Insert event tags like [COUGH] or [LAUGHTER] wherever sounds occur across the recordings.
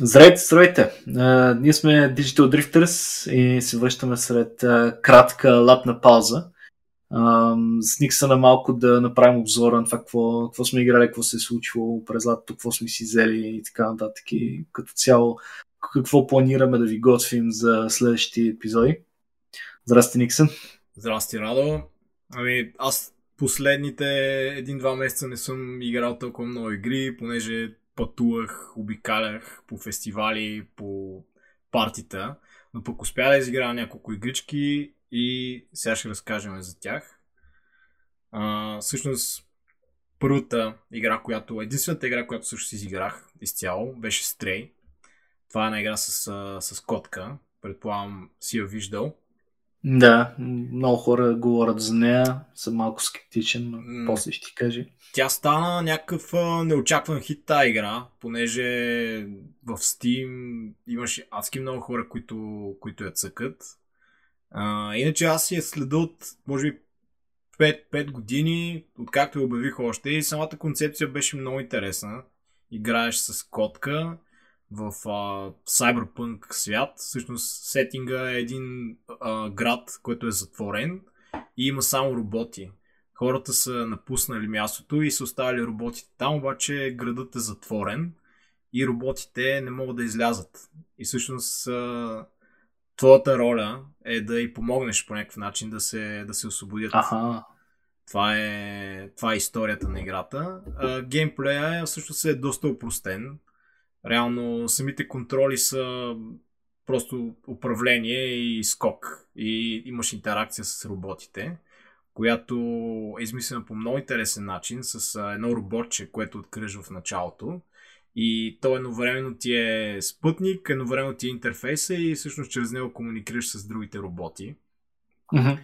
Здравейте, здравейте! Uh, ние сме Digital Drifters и се връщаме след uh, кратка лапна пауза. Uh, с Никсана малко да направим обзора на това какво, какво сме играли, какво се е случило през лятото, какво сме си взели и така нататък. И като цяло какво планираме да ви готвим за следващите епизоди. Здрасти, Никсън! Здрасти, Радо! Ами, аз последните един-два месеца не съм играл толкова много игри, понеже пътувах, обикалях по фестивали, по партита, но пък успя да изиграя няколко игрички и сега ще разкажем за тях. А, всъщност, първата игра, която, единствената игра, която също си изиграх изцяло, беше Stray. Това е една игра с, с котка. Предполагам си я виждал. Да, много хора говорят за нея, съм малко скептичен, но mm. после ще ти кажи. Тя стана някакъв неочакван хит тази игра, понеже в Steam имаше адски много хора, които, които я цъкат. А, иначе аз я следа от, може би, 5, 5 години, откакто я обявих още и самата концепция беше много интересна. Играеш с котка, в а, Cyberpunk свят. Всъщност сетинга е един а, град, който е затворен и има само роботи. Хората са напуснали мястото и са оставили роботите там, обаче градът е затворен и роботите не могат да излязат. И всъщност а, твоята роля е да й помогнеш по някакъв начин да се, да се освободят. Аха. Това е, това е историята на играта. А, геймплея всъщност е доста упростен Реално самите контроли са просто управление и скок. И имаш интеракция с роботите, която е измислена по много интересен начин, с едно роботче, което откръжва в началото. И то едновременно ти е спътник, едновременно ти е интерфейса и всъщност чрез него комуникираш с другите роботи. Mm-hmm.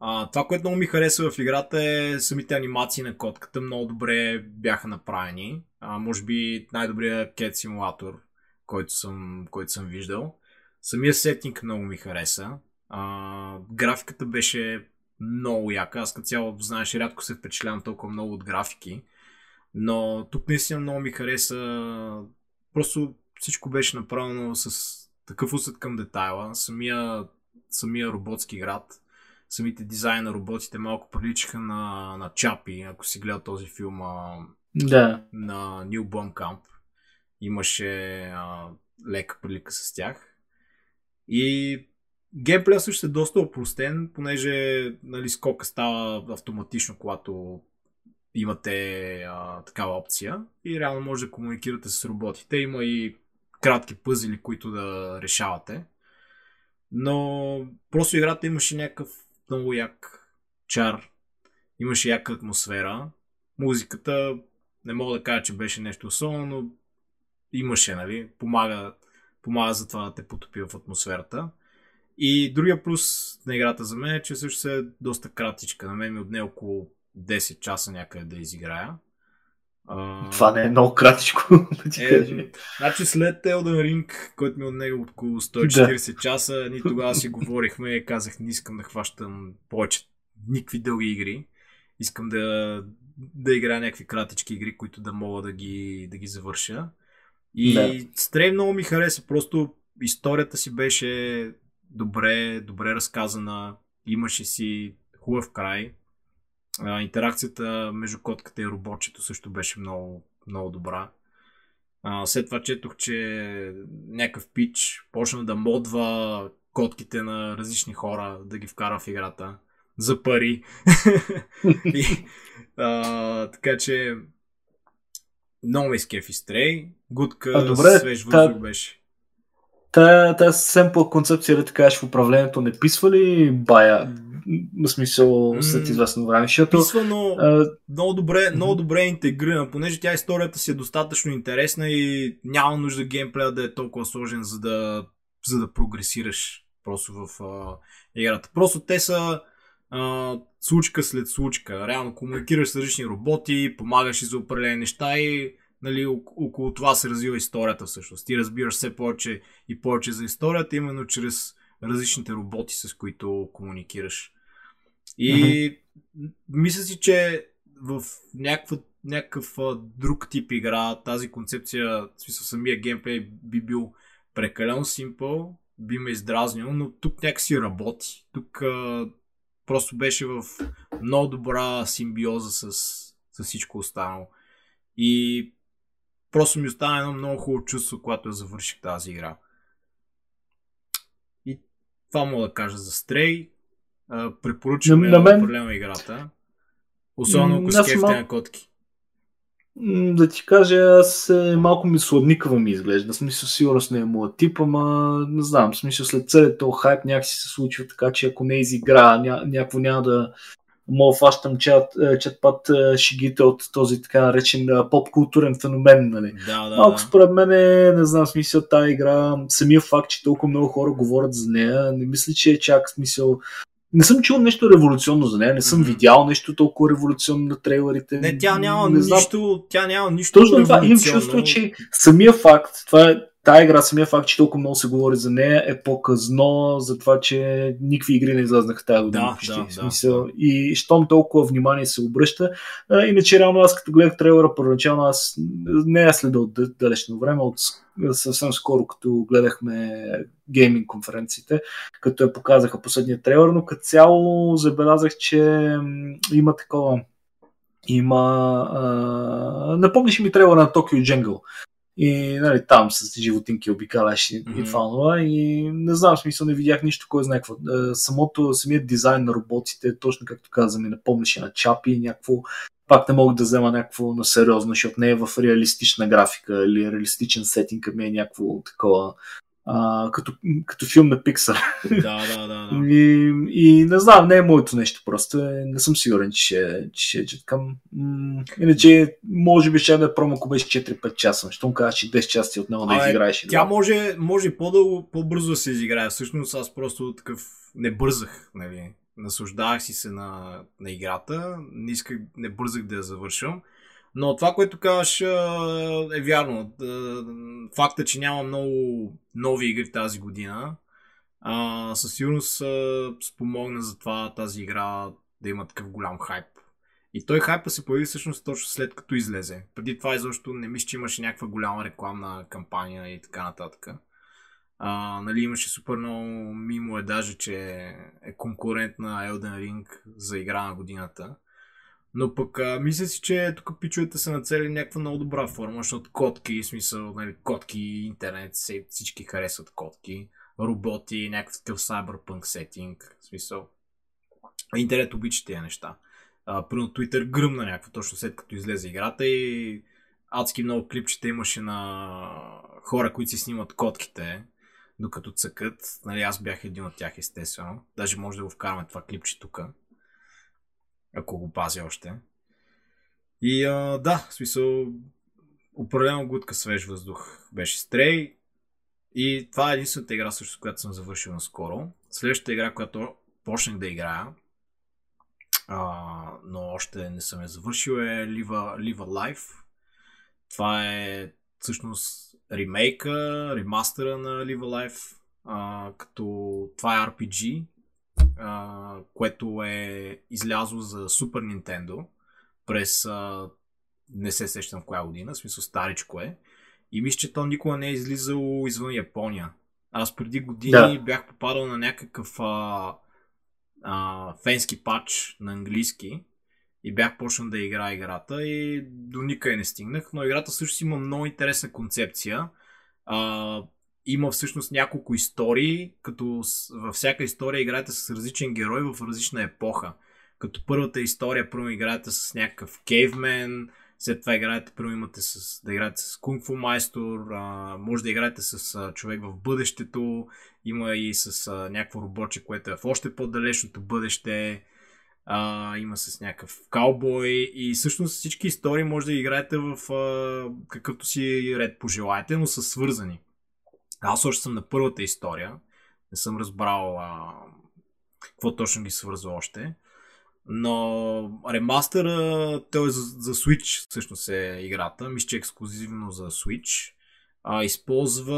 А, това, което много ми харесва в играта е самите анимации на котката. Много добре бяха направени. А, може би най-добрият кет симулатор, който съм, който съм виждал. Самия сетинг много ми хареса. А, графиката беше много яка. Аз като цяло, знаеш, рядко се впечатлявам толкова много от графики. Но тук наистина много ми хареса. Просто всичко беше направено с такъв усет към детайла. Самия, самия роботски град самите дизайн на роботите малко приличаха на, на Чапи, ако си гледал този филм а, да. на Нил Блъмкамп. Имаше а, лека прилика с тях. И геймплея също е доста опростен, понеже нали, скока става автоматично, когато имате а, такава опция и реално може да комуникирате с роботите. Има и кратки пъзели, които да решавате. Но просто играта имаше някакъв много як чар. Имаше яка атмосфера. Музиката не мога да кажа, че беше нещо особено, но имаше, нали? Помага, помага за това да те потопи в атмосферата. И другия плюс на играта за мен е, че също е доста кратичка. На мен ми отне около 10 часа някъде да изиграя. А... Това не е много кратичко, [LAUGHS] да ти е, кажа. Значи след Elden Ring, който ми е от него около 140 да. часа, ние тогава си говорихме и казах, не искам да хващам повече никакви дълги игри. Искам да, да играя някакви кратички игри, които да мога да ги, да ги завърша. И да. Стрей много ми хареса, просто историята си беше добре, добре разказана, имаше си хубав край, а, интеракцията между котката и робочето също беше много, много добра. А, след това четох, че някакъв пич почна да модва котките на различни хора, да ги вкара в играта за пари. [LAUGHS] и, а, така че много ме скефи стрей. Гудка, а, добре, свеж въздух та, беше. Та, та съвсем по концепция да така в управлението не писва ли бая? в смисъл след известно време, защото... Писва, но а... много, добре, много добре е интегрирана, понеже тя историята си е достатъчно интересна и няма нужда геймплея да е толкова сложен, за да, за да прогресираш просто в а, играта. Просто те са а, случка след случка. Реално комуникираш с различни роботи, помагаш и за определени неща и нали, около това се развива историята всъщност. Ти разбираш все повече и повече за историята, именно чрез различните роботи, с които комуникираш. И mm-hmm. мисля си, че в някаква някакъв друг тип игра. Тази концепция, в смисъл самия геймплей би бил прекалено симпъл, би ме издразнил, но тук някакси работи. Тук а, просто беше в много добра симбиоза с, с всичко останало. И просто ми остана едно много хубаво чувство, когато я завърших тази игра. И това мога да кажа за Stray. Препоръчваме на, на мен... определено играта. Особено ако си мал... на котки. Да ти кажа, аз малко ми сладникава ми изглежда. В смисъл сигурност не е моят тип, ама не знам. В смисъл след целият този хайп някакси се случва така, че ако не изигра, ня, някакво няма да мога фащам чат, е, чатпат е, шигите от този така наречен поп-културен феномен. Нали. Да, да, Малко да. според мен е, не знам, смисъл тази игра, самия факт, че толкова много хора говорят за нея, не мисля, че е чак смисъл не съм чул нещо революционно за нея, не съм видял нещо толкова революционно на трейлерите. Не, тя няма не знам. нищо, тя няма нищо Точно това имам чувство, че самия факт, това е тая игра, самия факт, че толкова много се говори за нея, е по-късно за това, че никакви игри не излезнаха тази година. Да, да, смисъл. Да. И щом толкова внимание се обръща. А, иначе, реално аз като гледах трейлера първоначално, аз не я следа далечно време, от съвсем скоро, като гледахме гейминг конференциите, като я показаха последния трейлер, но като цяло забелязах, че има такова има... А, напомниш ми трейлера на Tokyo Jungle. И нали, там с животинки обикаляш mm-hmm. и това, и не знам, смисъл не видях нищо, кой знае какво. Е, самото, самият дизайн на роботите, точно както каза, ми напомняше на чапи, някакво пак не мога да взема някакво на сериозно, защото не е в реалистична графика или реалистичен сетинг, ами е някакво такова а, като, като филм на Pixar. Да, да, да. да. [LAUGHS] И, и не знам, не е моето нещо, просто е, не съм сигурен, че ще, че, че. М- иначе, може би ще да е промо, ако беше 4-5 часа. Щом кажеш, че 10 часа отново да изиграеш. Тя да. може, може по-дълго, по-бързо да се изиграе. Всъщност аз просто такъв не бързах, нали. Наслаждавах си се на, на играта, не исках, не бързах да я завършвам. Но това, което казваш е вярно. Факта, че няма много нови игри тази година, със сигурност спомогна за това тази игра да има такъв голям хайп. И той хайпа се появи всъщност точно след като излезе. Преди това изобщо не мисля, че имаше някаква голяма рекламна кампания и така нататък. А, нали, имаше супер много мимо е даже, че е конкурент на Elden Ring за игра на годината. Но пък а, мисля си, че тук пичовете са нацели някаква много добра форма, защото котки, смисъл, нали, котки, интернет, всички харесват котки, роботи, някакъв такъв cyberpunk сетинг, смисъл. Интернет обича тези неща. Първо Twitter гръмна някакво, точно след като излезе играта и адски много клипчета имаше на хора, които си снимат котките, докато цъкат. Нали, аз бях един от тях, естествено. Даже може да го вкараме това клипче тук ако го пази още. И а, да, в смисъл, определено глутка свеж въздух беше Стрей. И това е единствената игра, също, която съм завършил наскоро. Следващата игра, която почнах да играя, а, но още не съм я завършил, е Live, Live Life. Това е всъщност ремейка, ремастера на Live Life, а, като това е RPG, а, което е излязло за Super Nintendo през а, не се сещам в коя година, в смисъл старичко е. И мисля, че то никога не е излизало извън Япония. Аз преди години да. бях попадал на някакъв а, а, фенски пач на английски и бях почнал да играя играта и до никъде не стигнах, но играта също има много интересна концепция. А, има всъщност няколко истории, като във всяка история играете с различен герой в различна епоха. Като първата история, първо играете с някакъв кейвмен, след това играете, първо имате с, да играете с кунг-фу майстор, а, може да играете с а, човек в бъдещето, има и с а, някакво робоче, което е в още по-далечното бъдеще, а, има с някакъв каубой и всъщност всички истории може да играете в а, какъвто си ред пожелаете, но са свързани. Аз още съм на първата история. Не съм разбрал а, какво точно ги свързва още. Но ремастъра, той е за, за Switch всъщност е играта. Мисля, че е ексклюзивно за Switch. А, използва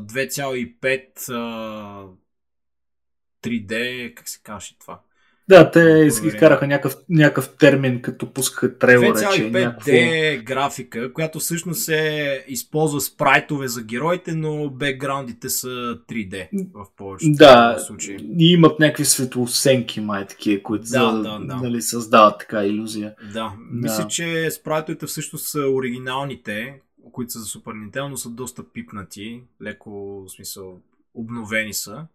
2,5 а, 3D, как се казваше това? Да, те изкараха някакъв, някакъв термин, като пускаха трейлера. 2,5D някакво... графика, която всъщност се използва спрайтове за героите, но бекграундите са 3D в повечето да, случаи. И имат някакви светлосенки, май такива, които да, за, да, да. Нали, създават така иллюзия. Да. да, мисля, че спрайтовете всъщност са оригиналните, които са за Super Nintendo, но са доста пипнати, леко, в смисъл, обновени са.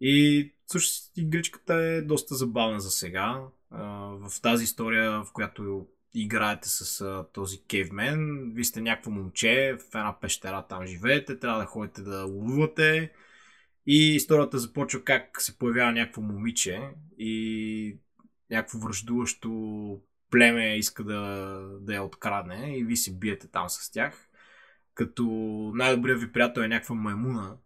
И също игричката е доста забавна за сега. В тази история, в която играете с този кейвмен, вие сте някакво момче, в една пещера там живеете, трябва да ходите да ловувате. И историята започва как се появява някакво момиче и някакво връждуващо племе иска да, да я открадне и ви се биете там с тях. Като най-добрият ви приятел е някаква маймуна,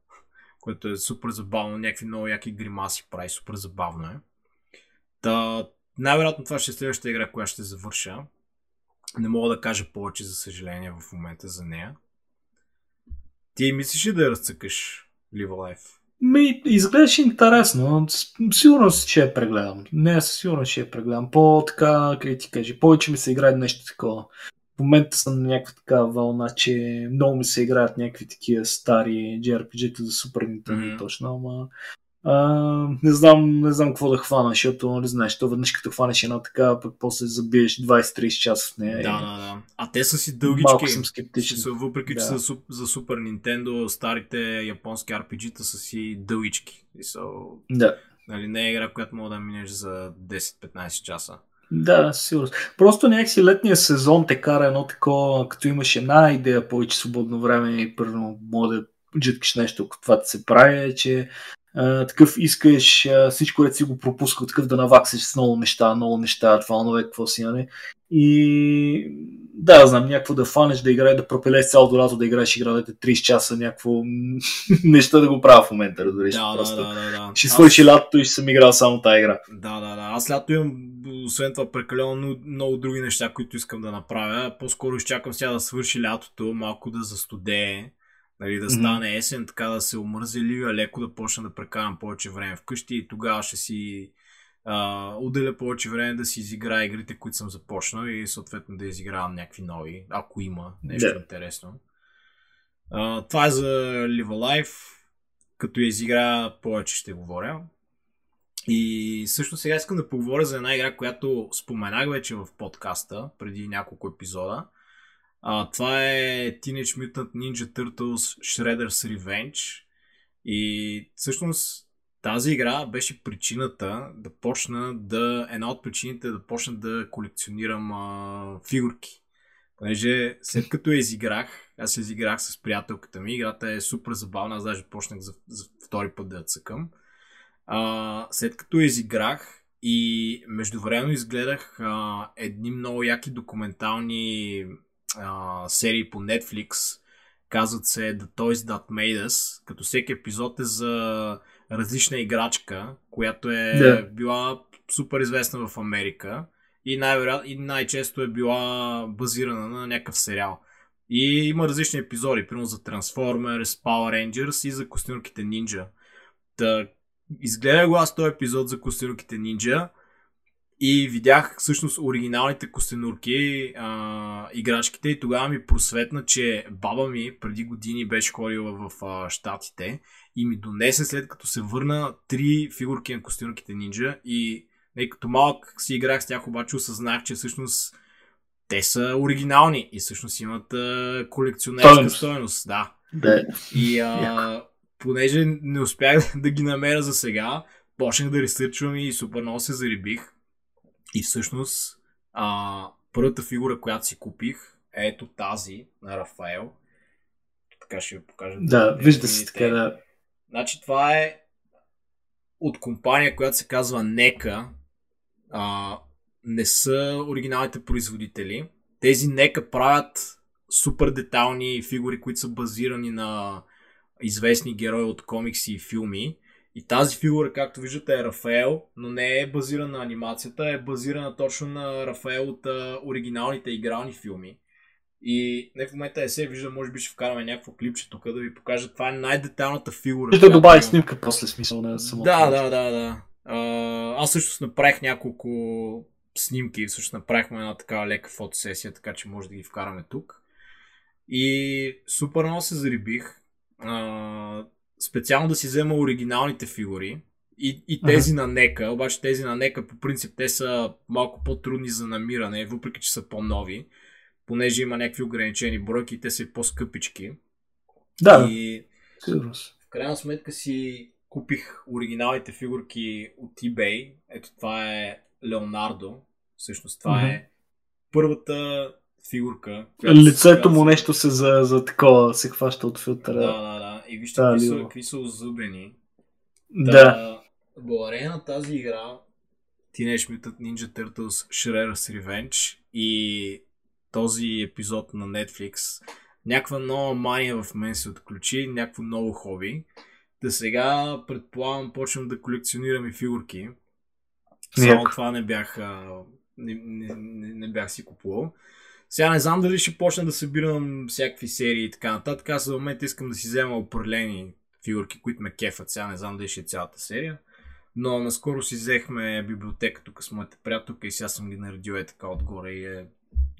което е супер забавно, някакви много яки гримаси прави, супер забавно е. Та, най-вероятно това ще е следващата игра, която ще завърша. Не мога да кажа повече, за съжаление, в момента за нея. Ти мислиш ли да я разцъкаш Live Life? Ми, изглеждаш интересно. Сигурно ще я прегледам. Не, със сигурно ще я прегледам. По-така, как ти кажи, повече ми се играе нещо такова в момента съм на някаква такава вълна, че много ми се играят някакви такива стари JRPG-та за Super Nintendo mm-hmm. точно, ама а, не знам, не знам какво да хвана, защото не знаеш, то веднъж като хванеш една така, пък после забиеш 20-30 часа в нея. Да, да, да. А те са си дългички. Малко съм скептичен. Са, въпреки, да. че са за Super Nintendo, старите японски RPG-та са си дългички. И са, да. Нали, не е игра, която мога да минеш за 10-15 часа. Да, сигурно. Просто някакси летния сезон те кара едно такова, като имаш една идея повече свободно време и първо мога да джиткаш нещо, ако това да се прави, че а, такъв искаш а, всичко, което си го пропускал, такъв да наваксаш с много неща, много неща, това нове, какво си, нали? И да, знам, някакво да фанеш, да играе, да пропилеш цялото лято, да играеш игралете 30 часа, някакво [LAUGHS] неща да го правя в момента, разбираш. Да, просто. да, да, да, да. Ще свърши Аз... лятото и ще съм играл само тази игра. Да, да, да. Аз лято имам, освен това, прекалено много други неща, които искам да направя. По-скоро изчакам сега да свърши лятото, малко да застудее Нали, да стане mm-hmm. есен, така да се омързели, а леко да почна да прекарам повече време вкъщи и тогава ще си а, отделя повече време да си изиграя игрите, които съм започнал и съответно да изигравам някакви нови, ако има нещо yeah. интересно. А, това е за Live Alive. Като я изиграя, повече ще говоря. И също сега искам да поговоря за една игра, която споменах вече в подкаста преди няколко епизода. А, това е Teenage Mutant Ninja Turtles Shredder's Revenge. И всъщност тази игра беше причината да почна да... Една от причините да почна да колекционирам а, фигурки. Понеже след като я изиграх, аз я изиграх с приятелката ми, играта е супер забавна, аз даже почнах за, за втори път да я цъкам. А, след като я изиграх и междувременно изгледах а, едни много яки документални а, серии по Netflix. Казват се The Toys That Made Us, като всеки епизод е за различна играчка, която е да. била супер известна в Америка и, най- и най-често е била базирана на някакъв сериал. И има различни епизоди, примерно за Transformers, Power Rangers и за костюмките Ninja. Та, изгледах го аз този епизод за костюмките Ninja и видях всъщност оригиналните костенурки, а, играчките и тогава ми просветна, че баба ми преди години беше ходила в а, Штатите и ми донесе след като се върна три фигурки на костенурките нинджа и не, като малък си играх с тях, обаче осъзнах, че всъщност те са оригинални и всъщност имат а, колекционерска стоеност. Да. да. И а, понеже не успях [LAUGHS] да ги намеря за сега, почнах да ресърчвам и супер много се зарибих и всъщност а, първата фигура, която си купих е ето тази на Рафаел. Така ще ви покажа. Да, вижда се така да. Значи това е от компания, която се казва Нека. А, не са оригиналните производители. Тези Нека правят супер детални фигури, които са базирани на известни герои от комикси и филми. И тази фигура, както виждате, е Рафаел, но не е базирана на анимацията, е базирана точно на Рафаел от а, оригиналните игрални филми. И не в момента е се вижда, може би ще вкараме някакво клипче тук да ви покажа. Това е най-деталната фигура. Ще добави снимка после смисъл на самото. Да, да, да, да. А, аз също направих няколко снимки, също направихме една такава лека фотосесия, така че може да ги вкараме тук. И супер много се зарибих. А, специално да си взема оригиналните фигури и, и тези ага. на Нека, обаче тези на Нека по принцип те са малко по-трудни за намиране, въпреки че са по-нови, понеже има някакви ограничени бройки и те са по-скъпички. Да, и сигурно. В крайна сметка си купих оригиналните фигурки от eBay. Ето това е Леонардо. Всъщност това mm-hmm. е първата фигурка. Лицето му нещо се за, за такова се хваща от филтъра. Да, да, да. И вижте какви, са, какви са озъбени. Да. да. Благодарение на тази игра Teenage Mutant Ninja Turtles Shredder's Revenge и този епизод на Netflix някаква нова мания в мен се отключи, някакво ново хоби. Да сега, предполагам, почвам да колекционирам и фигурки. Само Няк. това не бях, не, не, не, не бях си купувал. Сега не знам дали ще почна да събирам всякакви серии и така нататък. Аз за момента искам да си взема определени фигурки, които ме кефат. Сега не знам дали ще е цялата серия. Но наскоро си взехме библиотека тук с моите приятелка и сега съм ги наредил е така отгоре и е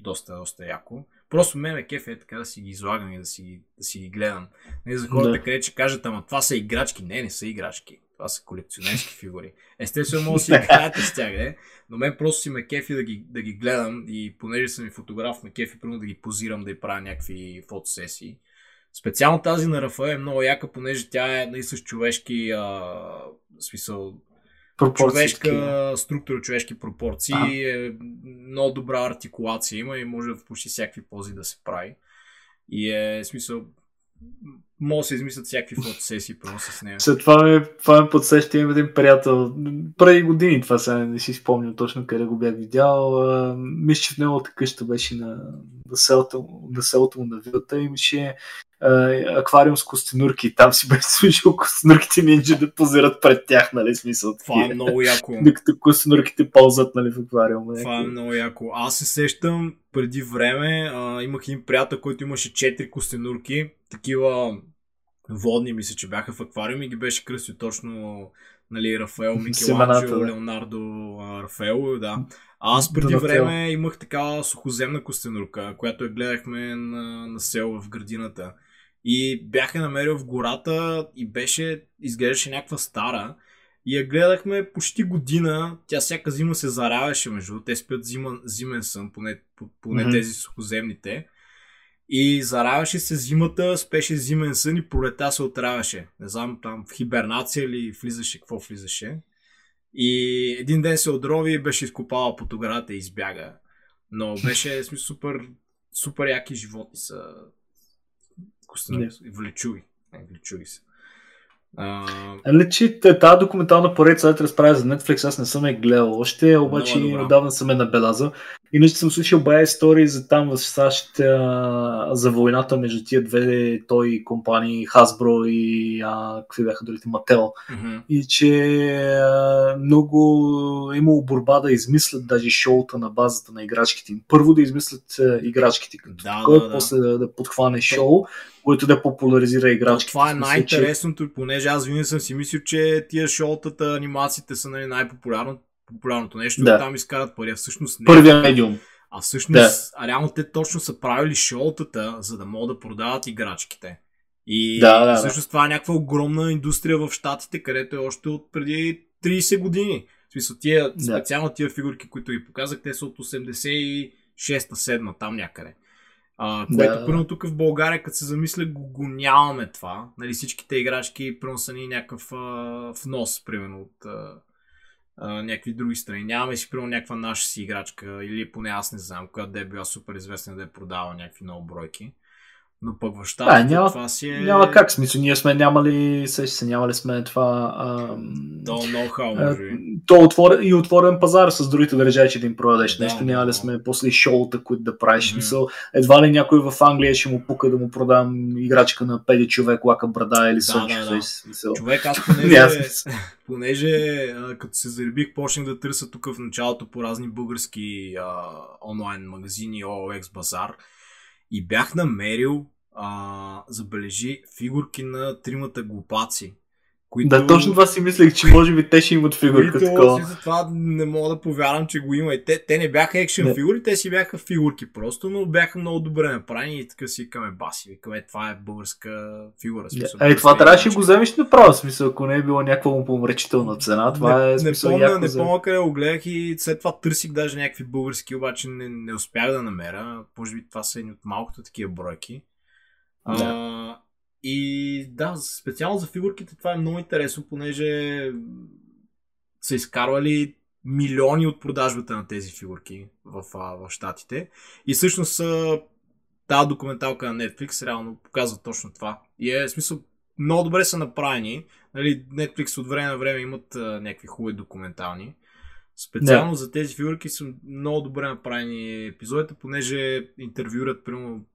доста, доста яко. Просто ме ме кеф е така да си ги излагам и да си, да си ги гледам. Не за хората, да. къде че кажат, ама това са играчки. Не, не са играчки. Това са колекционерски фигури. Естествено, може да си играете с тях, не? но мен просто си ме кефи да ги, да ги гледам и понеже съм и фотограф, ме кефи примерно да ги позирам, да и правя някакви фотосесии. Специално тази на Рафа е много яка, понеже тя е нали, с човешки а, смисъл човешка структура, човешки пропорции, а. е много добра артикулация има и може в почти всякакви пози да се прави. И е смисъл може да се измислят всякакви фотосесии просто с нея. След това ме, това ме подсеща имам един приятел. Преди години това сега не си спомням точно къде го бях видял. мисля, че в неговата къща беше на, на, селото, на селото му на вилата. Имаше аквариум с костенурки. Там си беше слушал костенурките нинджа да позират пред тях, нали, смисъл. Това е много яко. Докато костенурките ползват, нали, в аквариума. Това е много яко. Аз се сещам преди време, а, имах един приятел, който имаше 4 костенурки, такива водни, мисля, че бяха в аквариум и ги беше кръстил точно нали, Рафаел, Микеланджело, Леонардо, Рафаел, да. А аз преди време имах такава сухоземна костенурка, която я гледахме на, на село в градината. И бях я намерил в гората и беше, изглеждаше някаква стара. И я гледахме почти година. Тя всяка зима се заравяше между. Те спят зима, зимен сън, поне, поне mm-hmm. тези сухоземните. И заравяше се зимата, спеше зимен сън и пролета се отравяше. Не знам там в хибернация или влизаше, какво влизаше. И един ден се отрови и беше изкопала по тограта и избяга. Но беше смисъл, супер, супер яки животни са. Yeah. Влечуги. Влечуги са. Uh... че тази документална поредица, да разправя за Netflix, аз не съм я гледал още, обаче отдавна съм я набелязал. Иначе съм слушал бая истории за там в САЩ за войната между тия две той компании, Hasbro и а, какви бяха другите, Mattel. Mm-hmm. И че а, много е имало борба да измислят даже шоута на базата на играчките им. Първо да измислят а, играчките като да, такова, да, да. после да, да подхване шоу, което да популяризира играчките. Това е най-интересното, че... понеже аз винаги съм си мислил, че тия шоутата, анимациите са нали, най-популярното популярното нещо да. и там изкарат пари. А всъщност не. Първия медиум. А всъщност, да. реално те точно са правили шоутата, за да могат да продават играчките. И да, да, всъщност да. това е някаква огромна индустрия в Штатите, където е още от преди 30 години. В смисъл, тия, да. специално тия фигурки, които ви показах, те са от 86-7 там някъде. А, което, да. примерно, тук в България, като се замисля, го, го нямаме това. Нали, всичките играчки, примерно, са ни някакъв а, внос, примерно, от, а, някакви други страни. Нямаме си, примерно, някаква наша си играчка, или поне аз не знам, която да е била супер известна да е продава някакви много бройки. Но пък в щатите да, няма, това си е... Няма как, смисъл, ние сме нямали, се, се нямали сме това... А, то ноу-хау, може би. То отворен, и отворен пазар с другите държави, че да им продадеш да, нещо, да, нямали сме после шоута, които да правиш. Mm-hmm. Мисъл, едва ли някой в Англия ще му пука да му продам играчка на педи човек, лака брада или да, Да, да. Смисъл. Човек, аз [LAUGHS] понеже, понеже а, като се заребих, почнах да търся тук в началото по разни български а, онлайн магазини, OLX базар и бях намерил а, забележи фигурки на тримата глупаци, Които... Да, точно това си мислех, че може би те ще имат фигурка които, такова. За това не мога да повярвам, че го има. И те, те не бяха екшен фигури, те си бяха фигурки просто, но бяха много добре направени и така си каме баси. Викаме, това е българска фигура. Смисъл, е, това трябваше да го вземеш направо, смисъл, ако не е било някаква му помрачителна цена. Това не, е смисъл, не помня, не помня къде го гледах и след това търсих даже някакви български, обаче не, не успях да намеря. Може би това са едни от малкото такива бройки. Да. И да, специално за фигурките това е много интересно, понеже са изкарвали милиони от продажбата на тези фигурки в, в Штатите. И всъщност тази документалка на Netflix реално показва точно това. И е, в смисъл, много добре са направени. Нали, Netflix от време на време имат а, някакви хубави документални. Специално да. за тези фигурки са много добре направени епизодите, понеже интервюрат, примерно,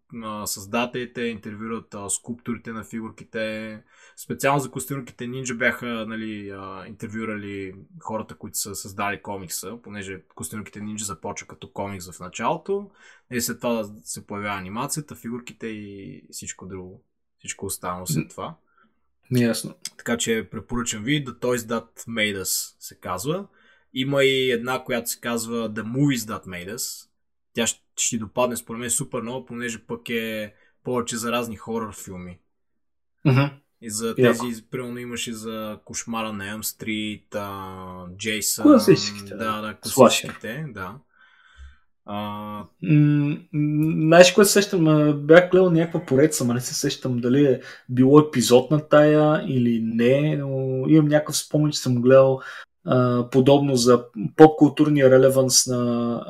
създателите, интервюрат а, скулпторите на фигурките. Специално за костюмките Ninja бяха нали, а, интервюрали хората, които са създали комикса, понеже костюмките Ninja започва като комикс в началото и след това се появява анимацията, фигурките и всичко друго. Всичко останало след това. Ясно. Така че препоръчам ви The Toys That Made Us се казва. Има и една, която се казва The Movies That Made Us тя ще, ще допадне според мен супер много, понеже пък е повече за разни хорър филми. Mm-hmm. И за тези, yeah. примерно имаше за Кошмара на Елм Стрит, Джейсън. Класическите. Да, да, класическите, да. А... Знаеш кое сещам? Бях гледал някаква поредица, но не се сещам дали е било епизод на тая или не, но имам някакъв спомен, че съм гледал подобно за поп-културния релеванс на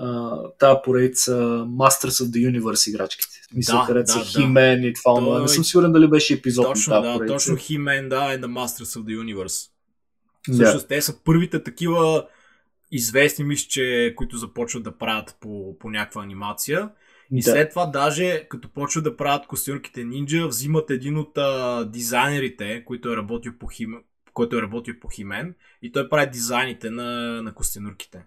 uh, тази поредица Masters of the Universe играчките. Мисля, да, където да, са да. Химен и това, но не съм сигурен дали беше епизод точно, на тази да, поредица. Точно Химен, да, и The Masters of the Universe. Всъщност, yeah. те са първите такива известни, мисля, че, които започват да правят по, по някаква анимация. И да. след това даже, като почват да правят костюмките нинджа, взимат един от а, дизайнерите, който е работил по, хим, който е работил по Химен и той прави дизайните на, на костенурките.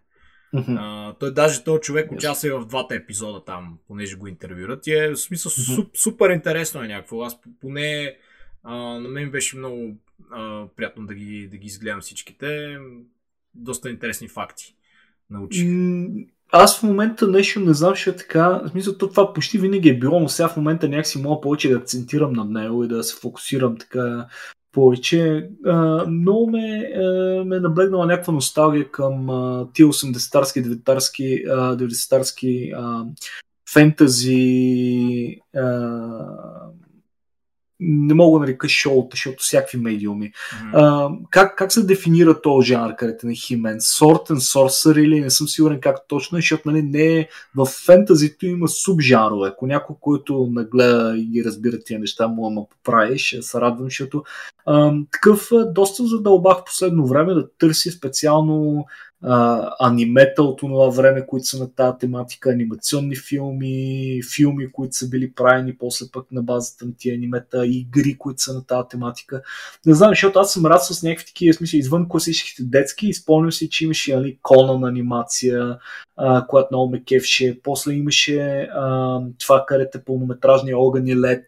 Mm-hmm. А, той даже този човек участва и в двата епизода там, понеже го интервюрат. И е в смисъл mm-hmm. суп, супер интересно е някакво. Аз поне а, на мен беше много а, приятно да ги, да ги изгледам всичките. Доста интересни факти научих. Mm, аз в момента нещо не знам, че е така. В смисъл, това почти винаги е било, но сега в момента някакси мога повече да акцентирам на него и да се фокусирам така повече. А, много ме, а, ме е наблегнала някаква носталгия към а, тия 80-тарски, 90-тарски, 90-тарски фентази не мога да нарека шоута, защото всякакви медиуми. Mm-hmm. А, как, как се дефинира този жанр, където на Химен? And Sorcerer или не съм сигурен как точно, защото нали, не е, в фентазито има субжанрове. Ако някой, който нагледа и ги разбира тия неща, му ама поправи, ще се радвам, защото а, такъв доста задълбах в последно време да търси специално анимета от това време, които са на тази тематика, анимационни филми, филми, които са били правени после пък на базата на тия анимета, игри, които са на тази тематика. Не знам, защото аз съм рад с някакви такива, смисъл, извън класическите детски, изпълням си, че имаше нали, Конан анимация, а, която много ме кефше. После имаше а, това, където е пълнометражния огън и лед.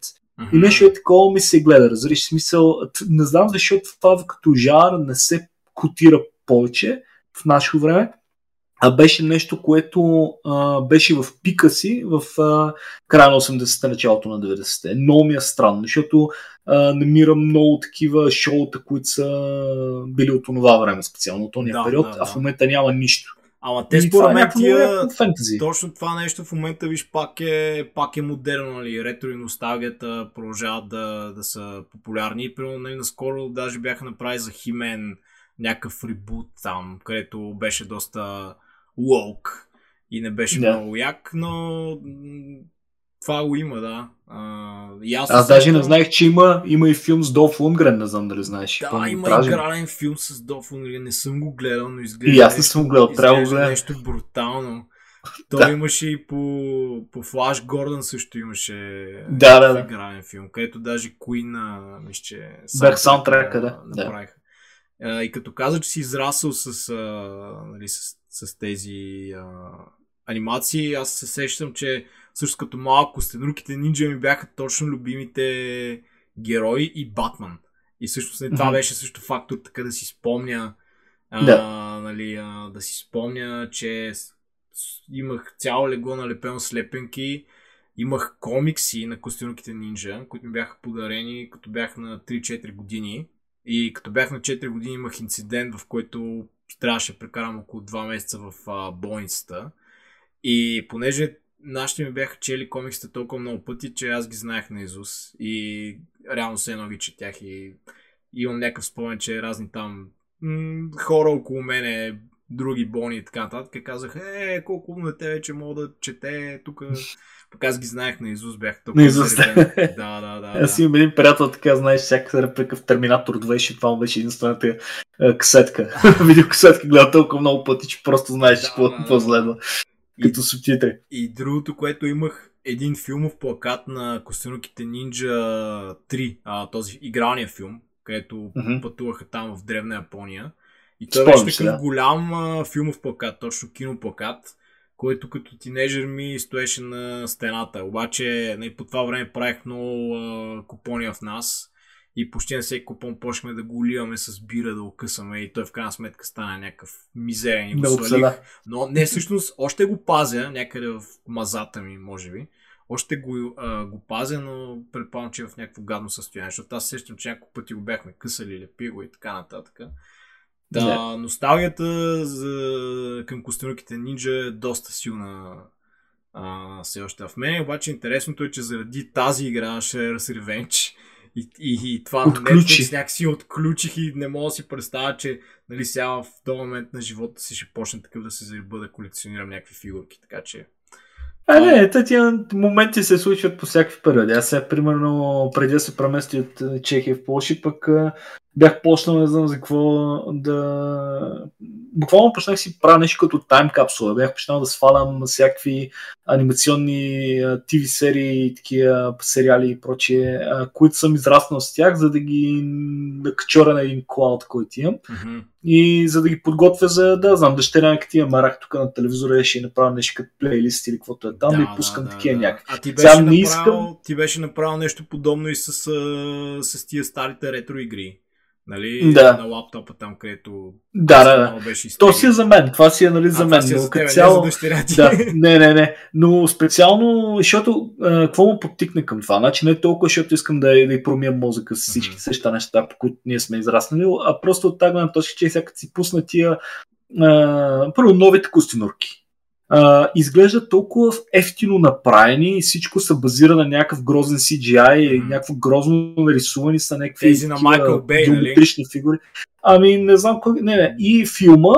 И нещо е такова ми се гледа, разбираш смисъл. Не знам защо това като жар не се котира повече, в наше време, а беше нещо, което а, беше в пика си в а, края на 80-те, началото на 90-те. Много ми е странно, защото а, намирам много такива шоута, които са били от това време, специално от този да, период, да, да. а в момента няма нищо. Ама те според мен тия, точно това нещо в момента, виж, пак е, пак е модерно, нали, ретро и носталгията продължават да, да са популярни. Примерно, нали, наскоро даже бяха направили за Химен някакъв ребут там, където беше доста лоук и не беше да. много як, но това го има, да. А, и аз аз даже не знаех, че има, има и филм с Долф Лунгрен, не знам дали знаеш. Да, има пражен. игрален филм с Долф Лунгрен, не съм го гледал, но изглежда. И аз не съм гледал, трябва да гледам. нещо брутално. [LAUGHS] Той да. имаше и по, по Флаш Гордън също имаше да, да, да. игрален филм, където даже Queen, мисля, Бях саундтрека, да. Направиха. А, и като каза, че си израсъл с, а, нали, с, с тези а, анимации, аз се сещам, че също като малко стенурките нинджа ми бяха точно любимите герои и Батман. И всъщност mm-hmm. това беше също фактор така да си спомня а, Да. нали, а, да си спомня, че имах цяло легло налепено с лепенки, имах комикси на костюмките нинджа, които ми бяха подарени като бях на 3-4 години. И като бях на 4 години имах инцидент, в който трябваше да прекарам около 2 месеца в а, болницата. И понеже нашите ми бяха чели комиксите толкова много пъти, че аз ги знаех на Изус. И реално се едно ги четях и имам някакъв спомен, че разни там м- хора около мене, други болни и така нататък, казаха, е, колко умно дете вече мога да чете тук. [LAUGHS] Пък аз ги знаех на Изус, бях толкова Наизуст. [LAUGHS] Да, да, да. Аз да. имам един приятел, така знаеш, всяка реплика в Терминатор 2 и това беше единствената е, касетка. [LAUGHS] Видеокасетка гледа толкова много пъти, че просто знаеш Да, какво да, да. следва. Като субтитри. И другото, което имах един филмов плакат на Костенуките Нинджа 3, а, този игралния филм, където Мгм. пътуваха там в древна Япония. И той Спомням беше такъв да. голям а, филмов плакат, точно киноплакат, който като тинейджър ми стоеше на стената. Обаче нали, по това време правих много а, купони в нас и почти на всеки купон почнахме да го уливаме с бира, да го късаме и той в крайна сметка стана някакъв мизерен и го Да свалих. Но не, всъщност, още го пазя някъде в мазата ми, може би. Още го, а, го пазя, но предполагам, че е в някакво гадно състояние, защото аз сещам, че няколко пъти го бяхме късали, лепи го и така нататък. Да, носталгията за, към костенурките нинджа е доста силна а, все още в мен. Обаче интересното е, че заради тази игра, Shredder's Revenge, и, и, и това Отключи. Netflix някакси отключих и не мога да си представя, че нали, сега в този момент на живота си ще почне такъв да се зариба да колекционирам някакви фигурки. Така че А, не, те тия моменти се случват по всякакви периоди. Аз сега, примерно, преди да се премести от е, Чехия в Польша, пък а, бях почнал, не знам за какво да... Буквално почнах си правя нещо като тайм капсула. Бях почнал да свалям всякакви анимационни TV серии, такива сериали и прочие, които съм израснал с тях, за да ги накачоря на един клауд, който имам. мгм. И за да ги подготвя за, да знам, дъщеря ми като марах тук на телевизора, ще направя нещо като плейлист или каквото е там, да, и пускам такива някакви. А ти Сега беше, не направил, искам- ти беше направил нещо подобно и с, а, с тия старите ретро игри. Нали? Да. На лаптопа там, където Да, да, да. беше То си е за мен, това си е нали, за А, мен, си е но за тебе, не цяло... за дъщеря ти. Да, не, не, не. Но специално, защото а, какво му подтикне към това? Значи не толкова, защото искам да, да промия мозъка с всички Мгм. същите неща, по които ние сме израснали, а просто от тази гледна точка, че сега като си пусна тия а, първо новите костюнурки. А, изглеждат толкова ефтино направени и всичко се базира на някакъв грозен CGI и Мгм. някакво грозно нарисувани са някакви Тези на Майкъл Бей, нали? фигури. Ами не знам кой... Не, не. И филма,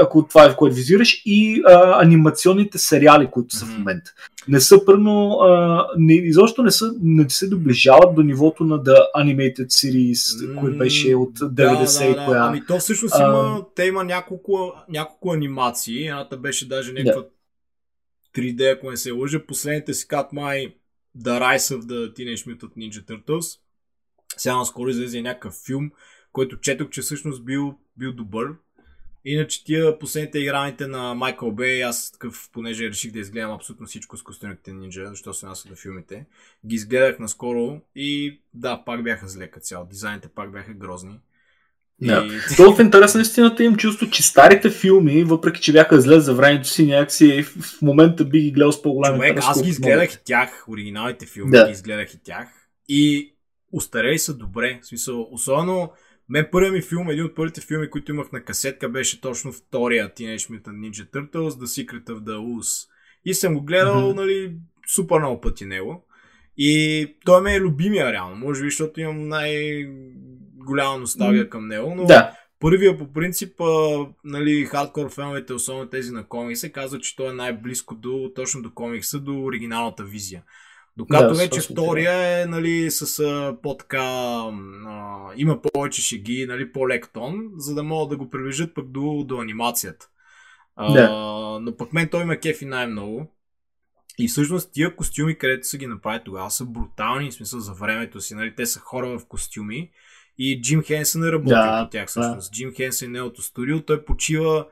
ако това е в който визираш, и а, анимационните сериали, които са в момента. Не са пърно, а, не, изобщо не, са, не се доближават до нивото на The Animated Series, М, който беше от 90 да, и да, коя. Ами то всъщност А, има, те има няколко, няколко анимации. Едната беше даже някаква 3D, ако не се лъжа. Последните си кат май The Rise of the Teenage Mutant Ninja Turtles. Сега наскоро излезе някакъв филм, който четох, че всъщност бил, бил добър. Иначе тия последните играните на Майкъл Бей, аз такъв, понеже реших да изгледам абсолютно всичко с костюмите нинджа, защото се наса до филмите, ги изгледах наскоро и да, пак бяха зле като цяло. Дизайните пак бяха грозни. Да. И... То в интерес на истината имам чувство, че старите филми, въпреки че бяха зле за времето си, някакси в в момента би ги гледал с по-голям интерес. аз ги изгледах и тях, оригиналните филми, Да. ги изгледах и тях. И устарели са добре. В смисъл, особено мен първият ми филм, един от първите филми, които имах на касетка, беше точно втория Teenage Mutant Ninja Turtles, The Secret of the Ooze. И съм го гледал, Мгм. нали, супер много пъти него. И той ме е любимия реално, може би, защото имам най-голяма носталгия към него, но Да, Първия по принцип, а, нали, хардкор феновете, особено тези на комикса, казват, че той е най-близко до, точно до комикса, до оригиналната визия. Докато Да, вече втория е нали, с а, по-така, а, има повече шеги, нали, по-лек тон, за да могат да го приближат пък до, до анимацията. А, Да. Но пък мен той ме кефи най-много. И всъщност тия костюми, където са ги направили тогава, са брутални, в смисъл за времето си. Нали? Те са хора в костюми. И Джим Хенсън е работил Да, по тях всъщност. Джим Хенсън е неговото студио. Той почива,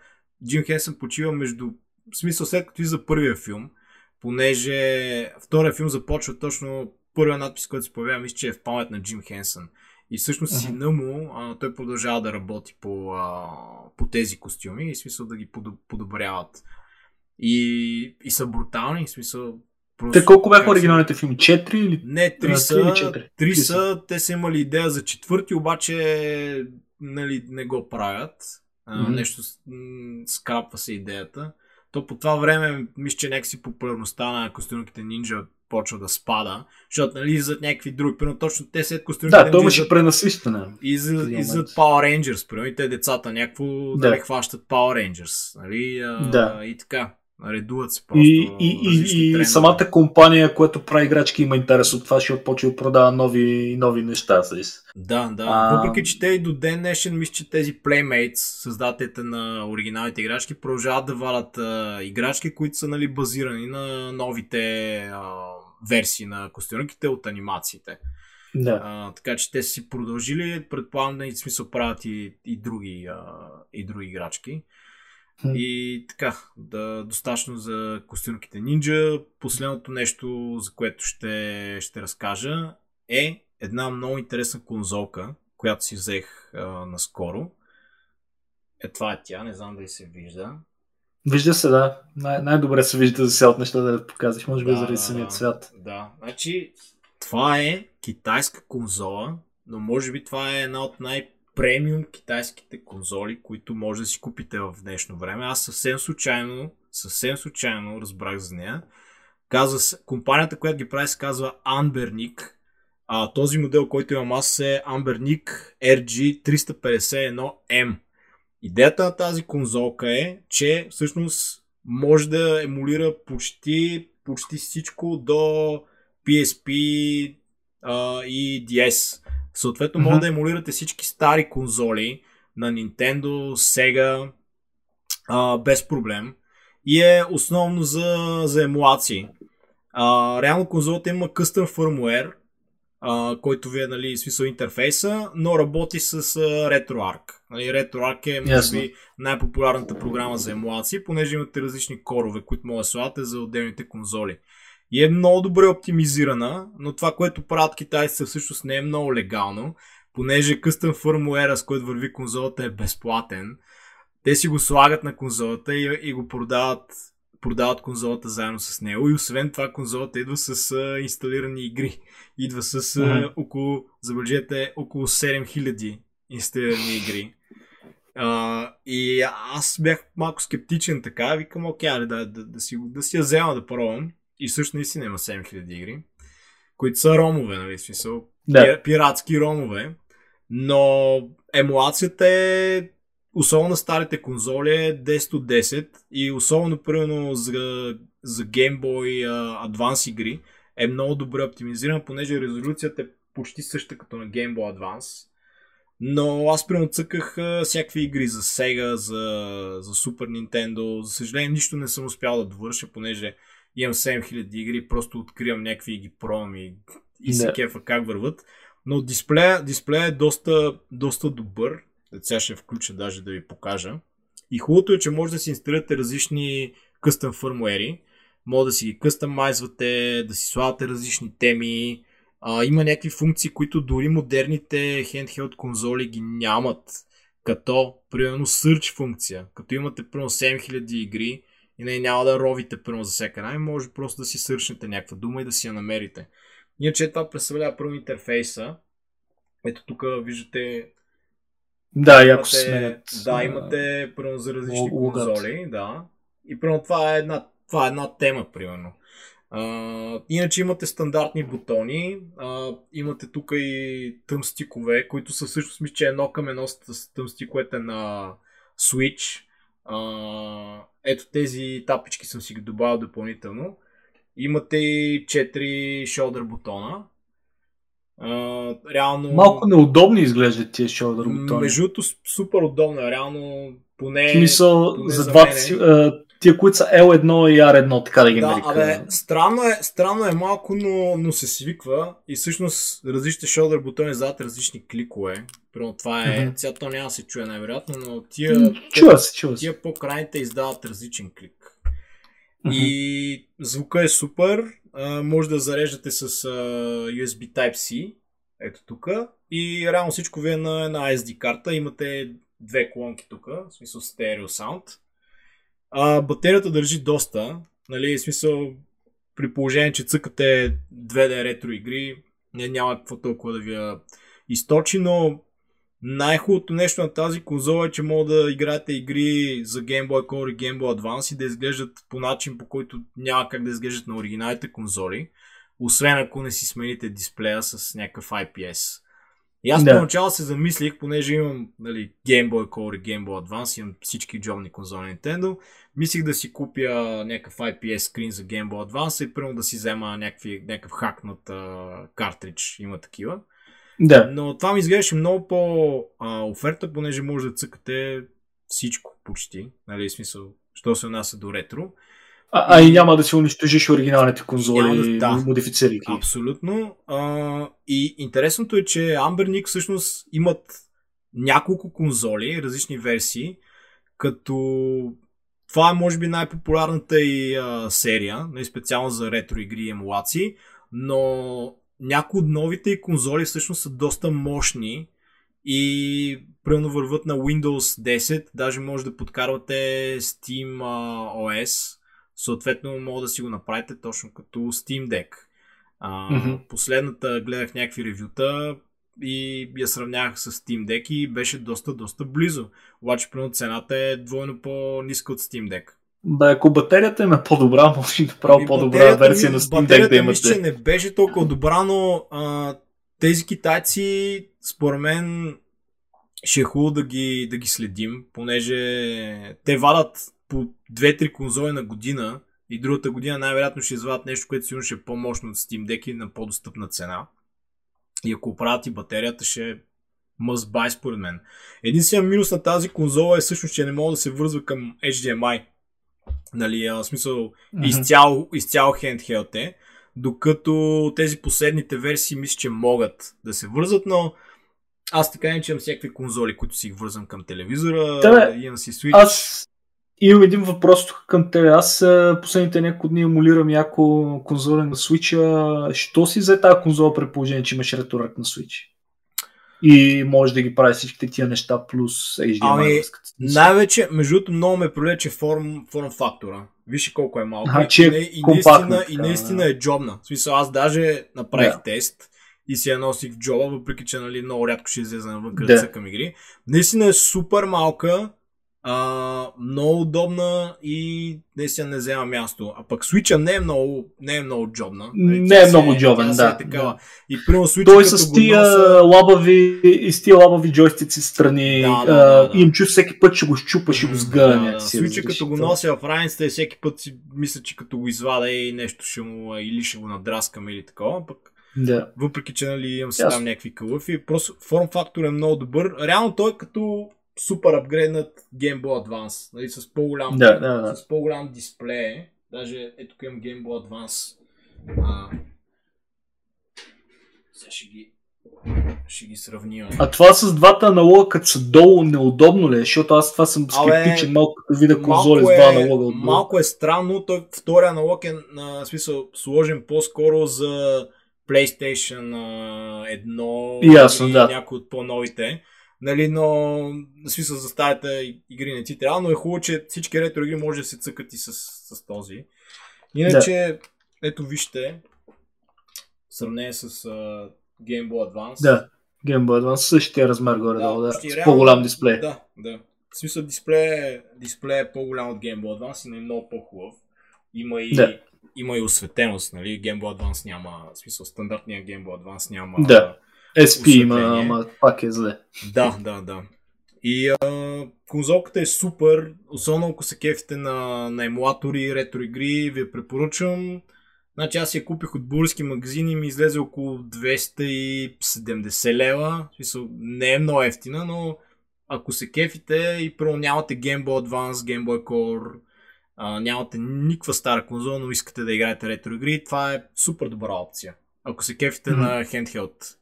Джим Хенсън почива между, в смисъл след като излиза първия филм, понеже втория филм започва точно първия надпис, който се появява, мисля, че е в памет на Джим Хенсън. И всъщност uh-huh. сина му, а, той продължава да работи по, а, по тези костюми и смисъл да ги подобряват. И, и са брутални, в смисъл. Просто, те колко бяха оригиналните филми? Четири или? Не, три са. Три, са. Те са имали идея за четвърти, обаче нали, не го правят. Mm-hmm. Нещо скрапва се идеята. То по това време, мисля, че някакси популярността на костюмките нинджа почва да спада, защото нали излизат някакви други, но точно те след костюмите. Да, то имаше пренасищане. И за Power Rangers, примерно и те децата някакво да, да хващат Power Rangers, нали? А, да. И така. Редуват се просто. И, и, и, и самата компания, която прави играчки, има интерес от това, защото почва да продава нови, нови неща. Със. Да, да. А... Въпреки, че те и до ден днешен, мисля, че тези Playmates, създателите на оригиналните играчки, продължават да валят а, играчки, които са нали, базирани на новите а, версии на костюмите от анимациите. Да. А, така че те си продължили, предполагам да и смисъл правят и, и, други, а, и други играчки. И така, да, достатъчно за костюмките нинджа. Последното нещо, за което ще, ще разкажа, е една много интересна конзолка, която си взех а, наскоро. Е, това е тя, не знам дали се вижда. Вижда се, да. Най- най-добре се вижда за сега от неща да показваш, може би да, заради да, самият цвят. Да, значи това е китайска конзола, но може би това е една от най- премиум китайските конзоли, които може да си купите в днешно време. Аз съвсем случайно, съвсем случайно разбрах за нея. Казва, компанията, която ги прави, се казва Ambernic. А, този модел, който имам аз е Ambernic RG351M. Идеята на тази конзолка е, че всъщност може да емулира почти, почти всичко до PSP а, и DS. Съответно, mm-hmm. може да емулирате всички стари конзоли на Nintendo, Sega а, без проблем. И е основно за, за емулации. А, реално конзолата има firmware, а, който ви е нали, смисъл интерфейса, но работи с а, RetroArch. Нали, RetroArch е може би най-популярната програма за емулации, понеже имате различни корове, които могат да слагате за отделните конзоли. И е много добре оптимизирана, но това, което правят китайците всъщност не е много легално, понеже къстъм firmware, с който върви конзолата е безплатен. Те си го слагат на конзолата и, и го продават, продават конзолата заедно с него. И освен това конзолата идва с а, инсталирани игри. Идва с mm-hmm. около, забележете, около 7000 инсталирани игри. Uh, и аз бях малко скептичен така, викам, окей, да, да, да, си, да си я взема да пробвам. И също наистина има 7000 игри, които са ромове, нали, смисъл, да. пиратски ромове, но емулацията е особено на старите конзоли е 10 от 10 и особено примерно за, за Game Boy uh, Advance игри е много добре оптимизирана, понеже резолюцията е почти съща като на Game Boy Advance. Но аз примерно цъках uh, всякакви игри за Sega, за, за Super Nintendo. За съжаление, нищо не съм успял да довърша, понеже имам 7000 игри, просто откривам някакви и ги пробвам и, и се кефа как върват. Но дисплея, дисплея е доста, доста добър. Сега ще включа даже да ви покажа. И хубавото е, че може да си инсталирате различни къстъм фърмуери. Може да си ги къстъмайзвате, да си слагате различни теми. А, има някакви функции, които дори модерните handheld конзоли ги нямат. Като, примерно, search функция. Като имате, примерно, 7000 игри, и не, няма да ровите първо за всяка една, може просто да си сършнете някаква дума и да си я намерите. Иначе това представлява първо интерфейса. Ето тук виждате да, яко се сменят. Да, имате първо за различни конзоли, да. И първо това е една, това е една тема, примерно. А, иначе имате стандартни бутони, а, имате тук и тъмстикове, които са всъщност мисля, че едно към едно с тъмстиковете на Switch. А, ето тези тапички съм си ги добавил допълнително. Имате и 4 shoulder бутона. А, реално... Малко неудобни изглеждат тия shoulder бутони. Между супер удобно. Реално поне... Мисъл, поне за, за двата си, тия, които са L1 и R1, така да ги да, нарека. Абе, странно, е, странно е малко, но, но се свиква и всъщност различните shoulder бутони задават различни кликове. Примерно това е, mm-hmm. сега то няма да се чуе най-вероятно, но тия, чува се, чува се. тия по-крайните издават различен клик. Mm-hmm. И звука е супер, а, може да зареждате с а, USB Type-C ето тук. И реално всичко ви е на една SD карта. Имате две колонки тук, в смисъл стерео саунд. А, батерията държи доста. Нали, в смисъл, при положение, че цъкате 2D ретро игри, не, няма какво толкова да ви източи, но най-хубавото нещо на тази конзола е, че мога да играете игри за Game Boy Color и Game Boy Advance и да изглеждат по начин, по който няма как да изглеждат на оригиналните конзоли, освен ако не си смените дисплея с някакъв IPS. И аз да. поначало се замислих, понеже имам нали, Game Boy Color и Game Boy Advance, имам всички джобни конзоли Nintendo, мислих да си купя някакъв IPS скрин за Game Boy Advance и първо да си взема някакви, някакъв хакнат uh, картридж, има такива. Да. Но това ми изглеждаше много по-оферта, понеже може да цъкате всичко почти. Нали, в смисъл, що се отнася до ретро. А, а и няма да си унищожиш оригиналните конзоли, да, модифицирайки. Абсолютно. А, и интересното е, че Ambernic всъщност имат няколко конзоли, различни версии, като това е може би най-популярната и а, серия, не специално за ретро игри и емулации, но някои от новите конзоли всъщност са доста мощни и примерно върват на Windows 10, даже може да подкарвате Steam OS, съответно мога да си го направите точно като Steam Deck. А, mm-hmm. Последната гледах някакви ревюта и я сравнявах с Steam Deck и беше доста, доста близо. Обаче, примерно, цената е двойно по-ниска от Steam Deck. Да, ако батерията им е по-добра, [LAUGHS] може и направо ами, по-добра версия на Steam Deck да имате. че не беше толкова добра, но а, тези китайци, според мен, ще е хубаво да ги, да ги следим, понеже те вадат по 2-3 конзоли на година и другата година най-вероятно ще извадят нещо, което сигурно ще е по-мощно от Steam Deck и на по-достъпна цена. И ако правят и батерията, ще е must buy според мен. Единственият минус на тази конзола е всъщност, че не мога да се вързва към HDMI. Нали, в смисъл mm-hmm. изцяло, изцяло handheld е. Докато тези последните версии мисля, че могат да се вързат, но аз така не че имам всякакви конзоли, които си вързвам към телевизора, да, имам си Switch. Аз имам един въпрос тук към тебе. Аз последните няколко дни емулирам яко конзола на Switch. Що си за тази конзола при положение, че имаш реторак на Switch? и може да ги прави всичките тия неща плюс HDMI. Ами, най-вече, между другото, много ме привлече форм, форм фактора. Виж колко е малко. А, че и, и, наистина, и наистина е джобна. В смисъл, аз даже направих да. тест и си я носих в джоба, въпреки че нали, много рядко ще излезе навън да. към игри. Наистина е супер малка, а, много удобна и наистина не взема място. А пък Switch не е много, не е много джобна. Нали, не е много джобен, да. Е такава. да. И примерно Switch Той с тия носа... лабави, и с тия лабави джойстици страни да, да, да, да. им чу всеки път ще го щупа, ще го сгъне. Да, да. Switch като го нося в раницата и всеки път си мисля, че като го извада и нещо ще му, или ще го надраскам или такова, пък да. Въпреки, че нали, имам си там някакви кълъфи. Просто форм фактор е много добър. Реално той е като супер апгрейднат Game Boy Advance, нали, с по-голям, да, да, да. с по-голям дисплей. Даже ето имам Game Boy Advance. А, сега ще ги, ще ги сравним. А това с двата аналога, като са долу, неудобно ли? Е? Защото аз това съм скептичен малко като видя конзоли с два е- аналога. Отдолу. Малко е странно. Той втория аналог е на смисъл сложен по-скоро за PlayStation 1 Ясно, и да. някои от по-новите. Нали, но смисъл за старата игри не ти трябва, но е хубаво, че всички ретро игри може да се цъкат и с, с този. Иначе, да. ето вижте, в сравнение с uh, Game Boy Advance. Да, Game Boy Advance същия размер горе-долу, да, да, с реално, по-голям дисплей. Да, да. В смисъл дисплей, дисплей е по-голям от Game Boy Advance и не е много по-хубав. Има и, да. има и осветеност, нали? Game Boy Advance няма, в смисъл стандартния Game Boy Advance няма да. SP има, ама пак е зле. Да, да, да. И а, конзолката е супер, особено ако се кефите на, на емулатори, ретро игри, ви я препоръчвам. Значи аз я купих от български магазини и ми излезе около 270 лева. Не е много ефтина, но ако се кефите и първо нямате Game Boy Advance, Game Boy Color, а, нямате никаква стара конзола, но искате да играете ретро игри, това е супер добра опция. Ако се кефите mm-hmm. на handheld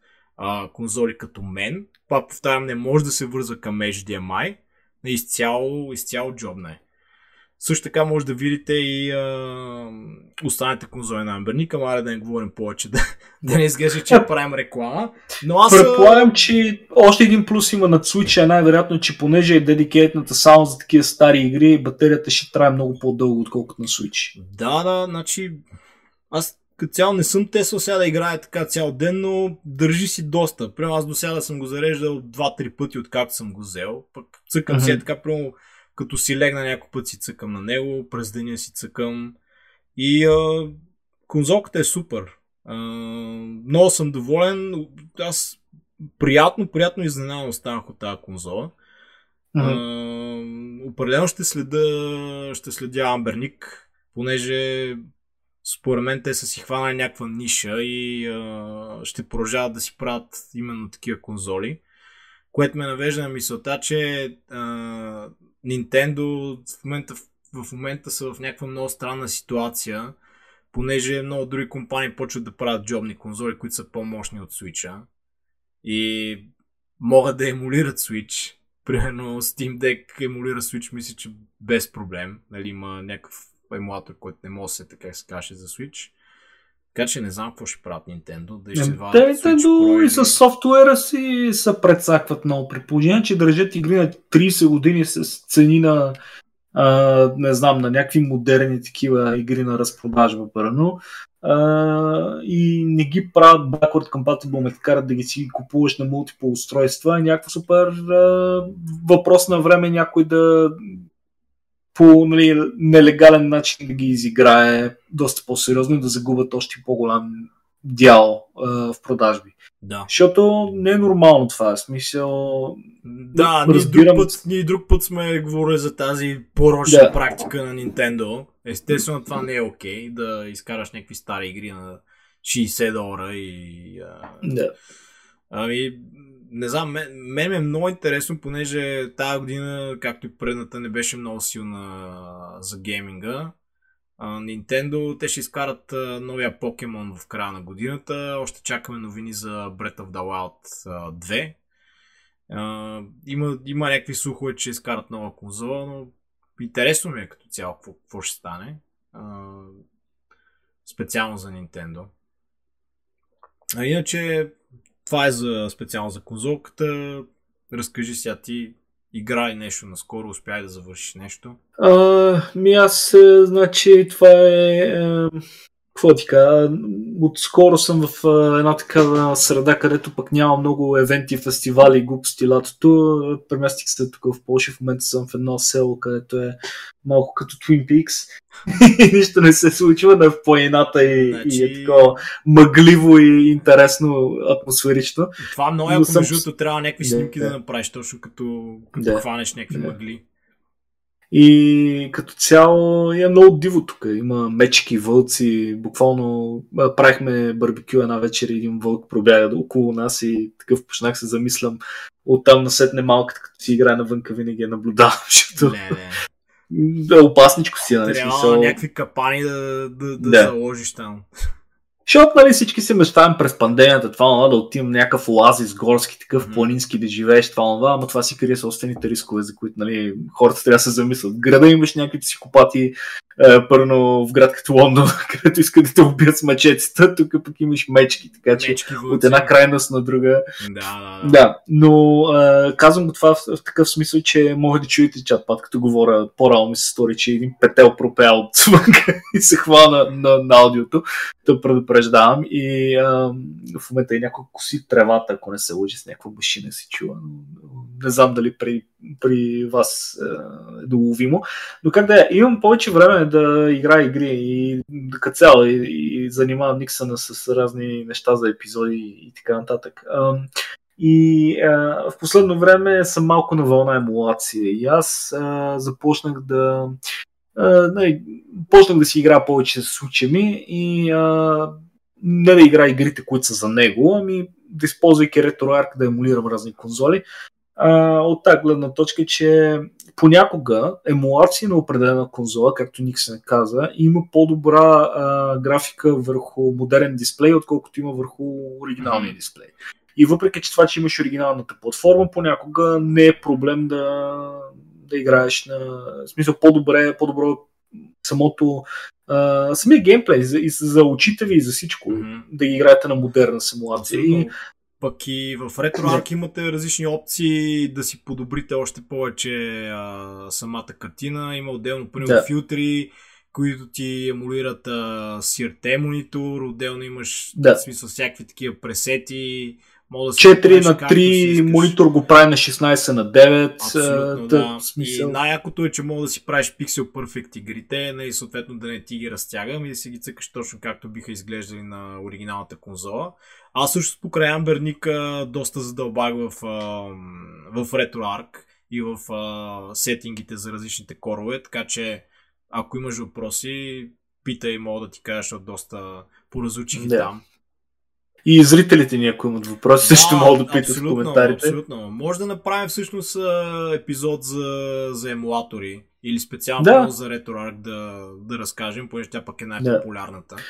а, конзоли като мен. Пак повтарям, не може да се върза към HDMI. Изцяло, изцяло джобна е. Също така може да видите и а, останалите конзоли на Амберник, ама да не говорим повече, [LAUGHS] да, да не изглежда, че правим реклама. Но аз... Предполагам, че още един плюс има на Switch е най-вероятно, че понеже е дедикейтната само за такива стари игри, батерията ще трае много по-дълго, отколкото на Switch. Да, да, значи аз като цяло не съм тесал сега да играя така цял ден, но държи си доста. Примерно аз до сега съм го зареждал 2-3 пъти, откакто съм го взел. Пък цъкам mm-hmm. си е така, примерно като си легна някой път си цъкам на него, през деня си цъкам. И а, конзолката е супер. А, много съм доволен. Аз приятно, приятно изненадан останах от тази конзола. Mm-hmm. А, определено ще следа, ще следя Амберник, понеже според мен те са си хванали някаква ниша и а, ще продължават да си правят именно такива конзоли. Което ме навежда на мисълта, че а, Nintendo в момента, в момента са в някаква много странна ситуация, понеже много други компании почват да правят джобни конзоли, които са по-мощни от Switch и могат да емулират Switch. Примерно Steam Deck емулира Switch, мисля, че без проблем. Нали, има някакъв емулатор, който не може да се така се каже за Switch. Така че не знам какво ще правят Nintendo. Да ще Те Nintendo и с софтуера си се предсакват много. При положение, че държат игри на 30 години с цени на а, не знам, на някакви модерни такива игри на разпродажба първо. и не ги правят backward compatible, ме карат да ги си купуваш на мултипл устройства. Някакво супер а, въпрос на време някой да по нали, нелегален начин да ги изиграе доста по-сериозно и да загубят още по-голям дял а, в продажби. Да. Защото не е нормално това. Смисъл. Да, ние, разбирам... друг път, ние друг път сме говорили за тази порочна да. практика на Nintendo. Естествено, това не е окей okay, да изкараш някакви стари игри на 60 долара и. А... Да. Ами, не знам, мен, мен е много интересно, понеже тази година, както и предната, не беше много силна за гейминга. Nintendo, те ще изкарат новия покемон в края на годината. Още чакаме новини за Breath of the Wild 2. има, има някакви слухове, че изкарат нова конзола, но интересно ми е като цяло какво, какво ще стане. специално за Nintendo. А иначе това е за специално за конзолката. Разкажи сега ти, играй нещо наскоро, успяй да завършиш нещо. А, ми аз, е, значи, това е... е какво ти кажа, отскоро съм в една такава среда, където пък няма много евенти, фестивали глупости лятото. Преместих се тук в Польша, в момента съм в едно село, където е малко като Twin Peaks. [LAUGHS] и нищо не се случва, да е в планината и, значи... и е значи- такова мъгливо и интересно атмосферично. Това много е, ако съм... между трябва някакви снимки да, да, да направиш, точно като, като да, хванеш някакви да. мъгли. И като цяло е много диво тук. Има мечки, вълци. Буквално правихме барбекю една вечер и един вълк пробяга около нас и такъв почнах се замислям. Оттам насетне малката, като си играе навънка, винаги я наблюдавам, [LAUGHS] защото не, не. да, опасничко си, нали? Трябва смисъл... някакви капани да, да, да, да. заложиш там. Защото нали, всички се мечтаем през пандемията, това това да отидем някакъв оазис, горски, такъв планински да живееш, това това, ама това си крие собствените рискове, за които нали, хората трябва да се замислят. Града имаш някакви психопати, пърно в град като Лондон, [LAUGHS] където искат да те убият с мечетата, тук пък имаш мечки, така че мечки, от една крайност на друга. Да, да, да. да но е, казвам го това в, в такъв смисъл, че може да чуете чатпад, като говоря, по-рано ми се стори, че един петел пропея от [LAUGHS] и се хвана на, на, на аудиото, да предупреждавам и а, в момента и някой коси тревата, ако не се лъжи с някаква машина си чува. Не знам дали при, при вас е доловимо. Но как да е, имам повече време да играя игри и като цяло и, и занимавам Никсъна с разни неща за епизоди и така нататък. А, и а, в последно време съм малко на вълна емулация. И аз а, започнах да нали, почнах да си игра повече с учеми и а, не да игра игрите, които са за него, ами да използвайки RetroArch да емулирам разни конзоли. А, от тази гледна точка, че понякога емулация на определена конзола, както Ник се каза, има по-добра а, графика върху модерен дисплей, отколкото има върху оригиналния дисплей. И въпреки, че това, че имаш оригиналната платформа, понякога не е проблем да, да играеш на в смисъл по-добре, по-добро самото а, самия геймплей за, и за очите ви и за всичко mm-hmm. да ги играете на модерна симулация. И... Пък и в RetroArch имате различни опции да си подобрите още повече а, самата картина. Има отделно, примерно, да. филтри, които ти емулират а, CRT монитор, отделно имаш да. в смисъл всякакви такива пресети. Мога да 4 на 3 монитор го прави на 16 на 9. Абсолютно, да. Смисъл. И най-якото е, че мога да си правиш Pixel Perfect игрите, и нали, съответно да не ти ги разтяга, ами да си ги цъкаш точно както биха изглеждали на оригиналната конзола. Аз също покрай Амберника доста задълбах в, в RetroArch и в сетингите за различните корове, така че ако имаш въпроси, питай, мога да ти кажа, защото доста поразучих да. там. И зрителите ни, ако имат въпроси, да, също могат да питат в коментарите. Абсолютно. Може да направим всъщност епизод за, за емулатори или специално да. за RetroArch да, да разкажем, понеже тя пък е най-популярната. Да.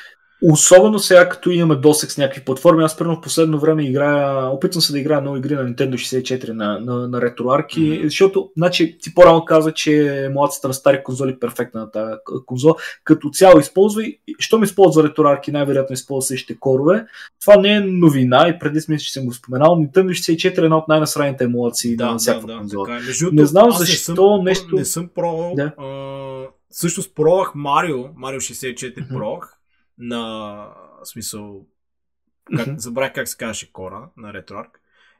Особено сега, като имаме досек с някакви платформи, аз примерно в последно време играя, опитвам се да играя много игри на Nintendo 64 на, на, на RetroArch, mm-hmm. защото значи, ти по-рано каза, че емулацията на стари конзоли е перфектна на тази конзола. Като цяло използва и що ми използва RetroArch най-вероятно използва същите корове. Това не е новина и преди смисъл, че съм го споменал. Nintendo 64 е една от най-насраните емулации да, на всяка да, конзола. Да, Между не знам защо не съм, нещо... Не съм пробвал. Да. А, всъщност пробвах Марио, Марио 64 mm-hmm. пробвах на смисъл, как, mm-hmm. забравих как се казваше кора на RetroArch.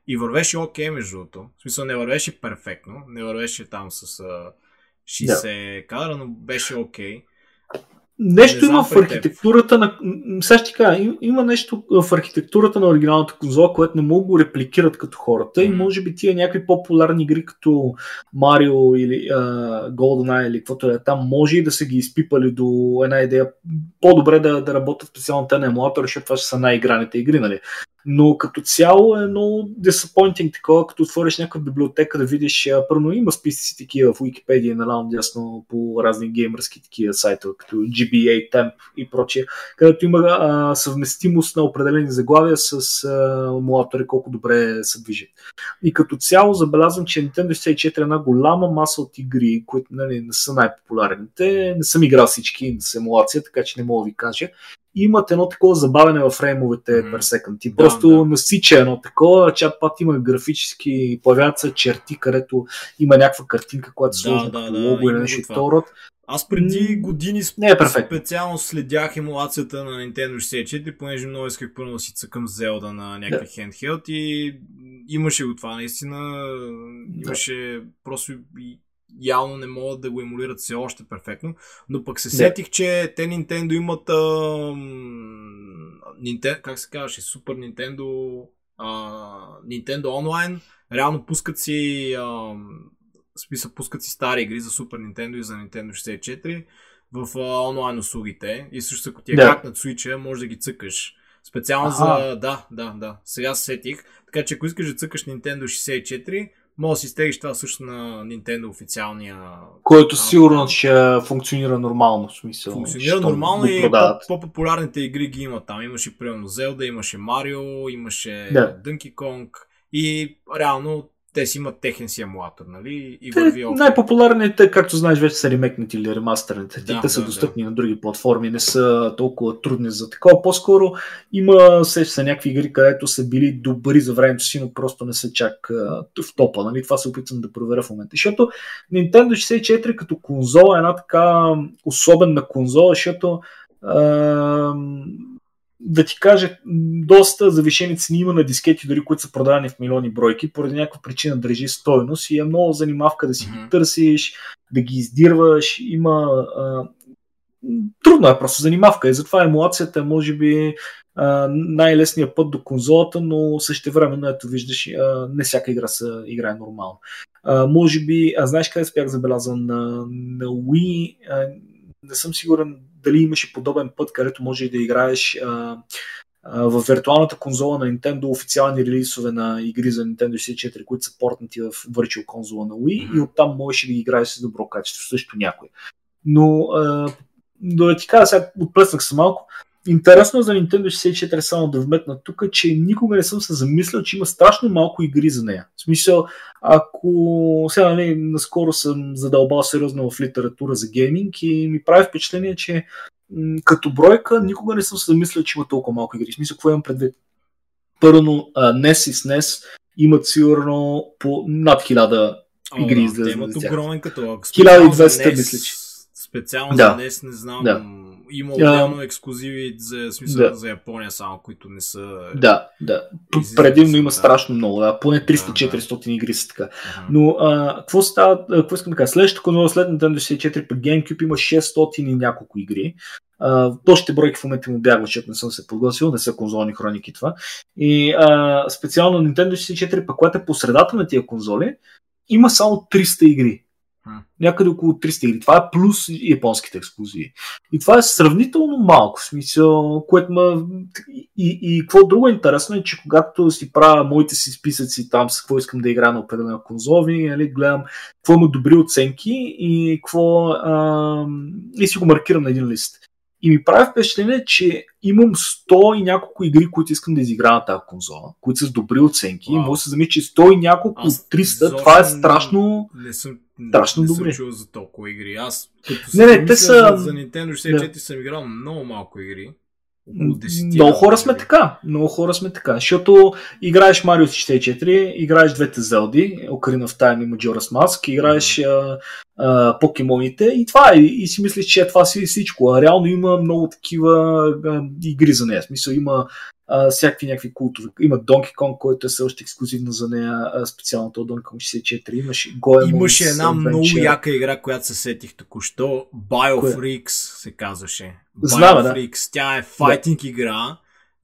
И вървеше окей, okay, между другото. В смисъл не вървеше перфектно, не вървеше там с а, 60 yeah. кадра, но беше окей. Okay. Нещо има в архитектурата на... Сега ще кажа, има нещо в архитектурата на оригиналната конзола, което не могат го репликират като хората mm. и може би тия някакви по-популярни игри като Марио или uh, GoldenEye или каквото е там, може и да са ги изпипали до една идея по-добре да, да работят специално те на емулатора, защото това ще са най-играните игри, нали? Но като цяло е много disappointing такова, като отвориш някаква библиотека да видиш, първо има списъци такива в Wikipedia наляво дясно по разни геймърски такива сайтове, като GBA, Temp и прочие, където има а, съвместимост на определени заглавия с емулатори, колко добре се движат. И като цяло забелязвам, че Nintendo 64 е една голяма маса от игри, които нали, не са най-популярните. Не съм играл всички с емулация, така че не мога да ви кажа имат едно такова забавяне в фреймовете mm. per second. Ти да, просто да. насича едно такова, чат пат има графически, появяват се черти, където има някаква картинка, която се сложи да, като да, лого или нещо второ. Аз преди години не е специално следях емулацията на Nintendo 64, понеже много исках първо да си цъкам Zelda на някакъв да. handheld и имаше го това наистина. Имаше да. просто явно не могат да го емулират все още перфектно, но пък се сетих, че те Nintendo имат а, Nintendo, как се казваше, Super Nintendo а, Nintendo Online, реално пускат си а, смисъл, пускат си стари игри за Super Nintendo и за Nintendo 64 в а, онлайн услугите и също ако ти е да. на Switch, може да ги цъкаш. Специално А-а. за... Да, да, да. Сега се сетих. Така че ако искаш да цъкаш Nintendo 64, може да си стегиш това също на Nintendo официалния. Който сигурно ще функционира нормално. В смисъл, функционира нормално и по-популярните игри ги има там. Имаше примерно Zelda, имаше Марио, имаше да. Donkey Kong и реално те си имат техен си емулатор, нали? И върви най-популярните, както знаеш, вече са ремекнати или ремастерните. Да, те да, са достъпни да. на други платформи, не са толкова трудни за такова. По-скоро има се, са някакви игри, където са били добри за времето си, но просто не са чак в топа. Нали? Това се опитвам да проверя в момента. Защото Nintendo 64 като конзола е една така особена конзола, защото uh, да ти кажа, доста завишени цени има на дискети, дори които са продадени в милиони бройки, поради някаква причина държи стойност и е много занимавка да си ги търсиш, да ги издирваш. Има. А, трудно е просто занимавка и затова емулацията е, може би, най-лесният път до конзолата, но също време, ето виждаш, а, не всяка игра се играе нормално. А, може би, а знаеш къде спях забелязан на, на Wii, а, не съм сигурен дали имаше подобен път, където може да играеш а, а, в виртуалната конзола на Nintendo официални релизове на игри за Nintendo 64, които са портнати в Virtual конзола на Wii mm-hmm. и оттам можеш да ги играеш с добро качество, също някой. Но а, да ти кажа, сега отплеснах се малко. Интересно за Nintendo 64 само да вметна тук, че никога не съм се замислял, че има страшно малко игри за нея. В смисъл, ако сега нали, наскоро съм задълбал сериозно в литература за гейминг и ми прави впечатление, че м- като бройка никога не съм се замислял, че има толкова малко игри. В смисъл, какво имам предвид? Първо, NES и SNES имат сигурно по над хиляда игри да, излезли. те имат огромен каталог. 1200 Специално за мисля, че. Специално Да. за днес не знам. Да. Има отделно ексклюзиви за, смисъл, да. за Япония само, които не са... Да, да. Излизат Предимно има да. страшно много, да. Поне Да, 300-400 игри са така. Аха. Но а, какво става, какво искам да кажа? Следващата конзола след Nintendo 64 при GameCube има 600 и няколко игри. А, точните бройки в момента му бягват, защото не съм се подгласил, не са конзолни хроники това. И а, специално Nintendo 64, пък която е по средата на тия конзоли, има само 300 игри. Някъде около 300 игри. Това е плюс японските ексклюзиви. И това е сравнително малко, в смисъл, което ма... И, и, какво друго е интересно е, че когато си правя моите си списъци там с какво искам да играя на определена конзола, винаги нали, гледам какво има добри оценки и какво... А, и си го маркирам на един лист. И ми прави впечатление, че имам 100 и няколко игри, които искам да изиграя на тази конзола, които са с добри оценки. Вау. Може да се замисли, че 100 и няколко Аз 300, изобщо това е не- страшно... Не съм, Страшно не добре. съм чул за толкова игри. Аз като Не, не, не, не, те са... за, Nintendo 64 съм играл много малко игри. Около 10 Много хора сме така. Много хора сме така. Защото играеш Mario 64, играеш двете Зелди, Ocarina of Time и Majora's Mask, играеш а, а, покемоните и това е. И си мислиш, че това си всичко. А реално има много такива а, игри за нея. В смисъл има а, всякакви някакви култови. Има Donkey Kong, който е също ексклюзивно за нея, а, специалното от Donkey Kong 64. Имаше Goemon's Имаше една Adventure. много яка игра, която се сетих току-що. Biofreaks се казваше. Знам, да. Biofreaks. Тя е файтинг игра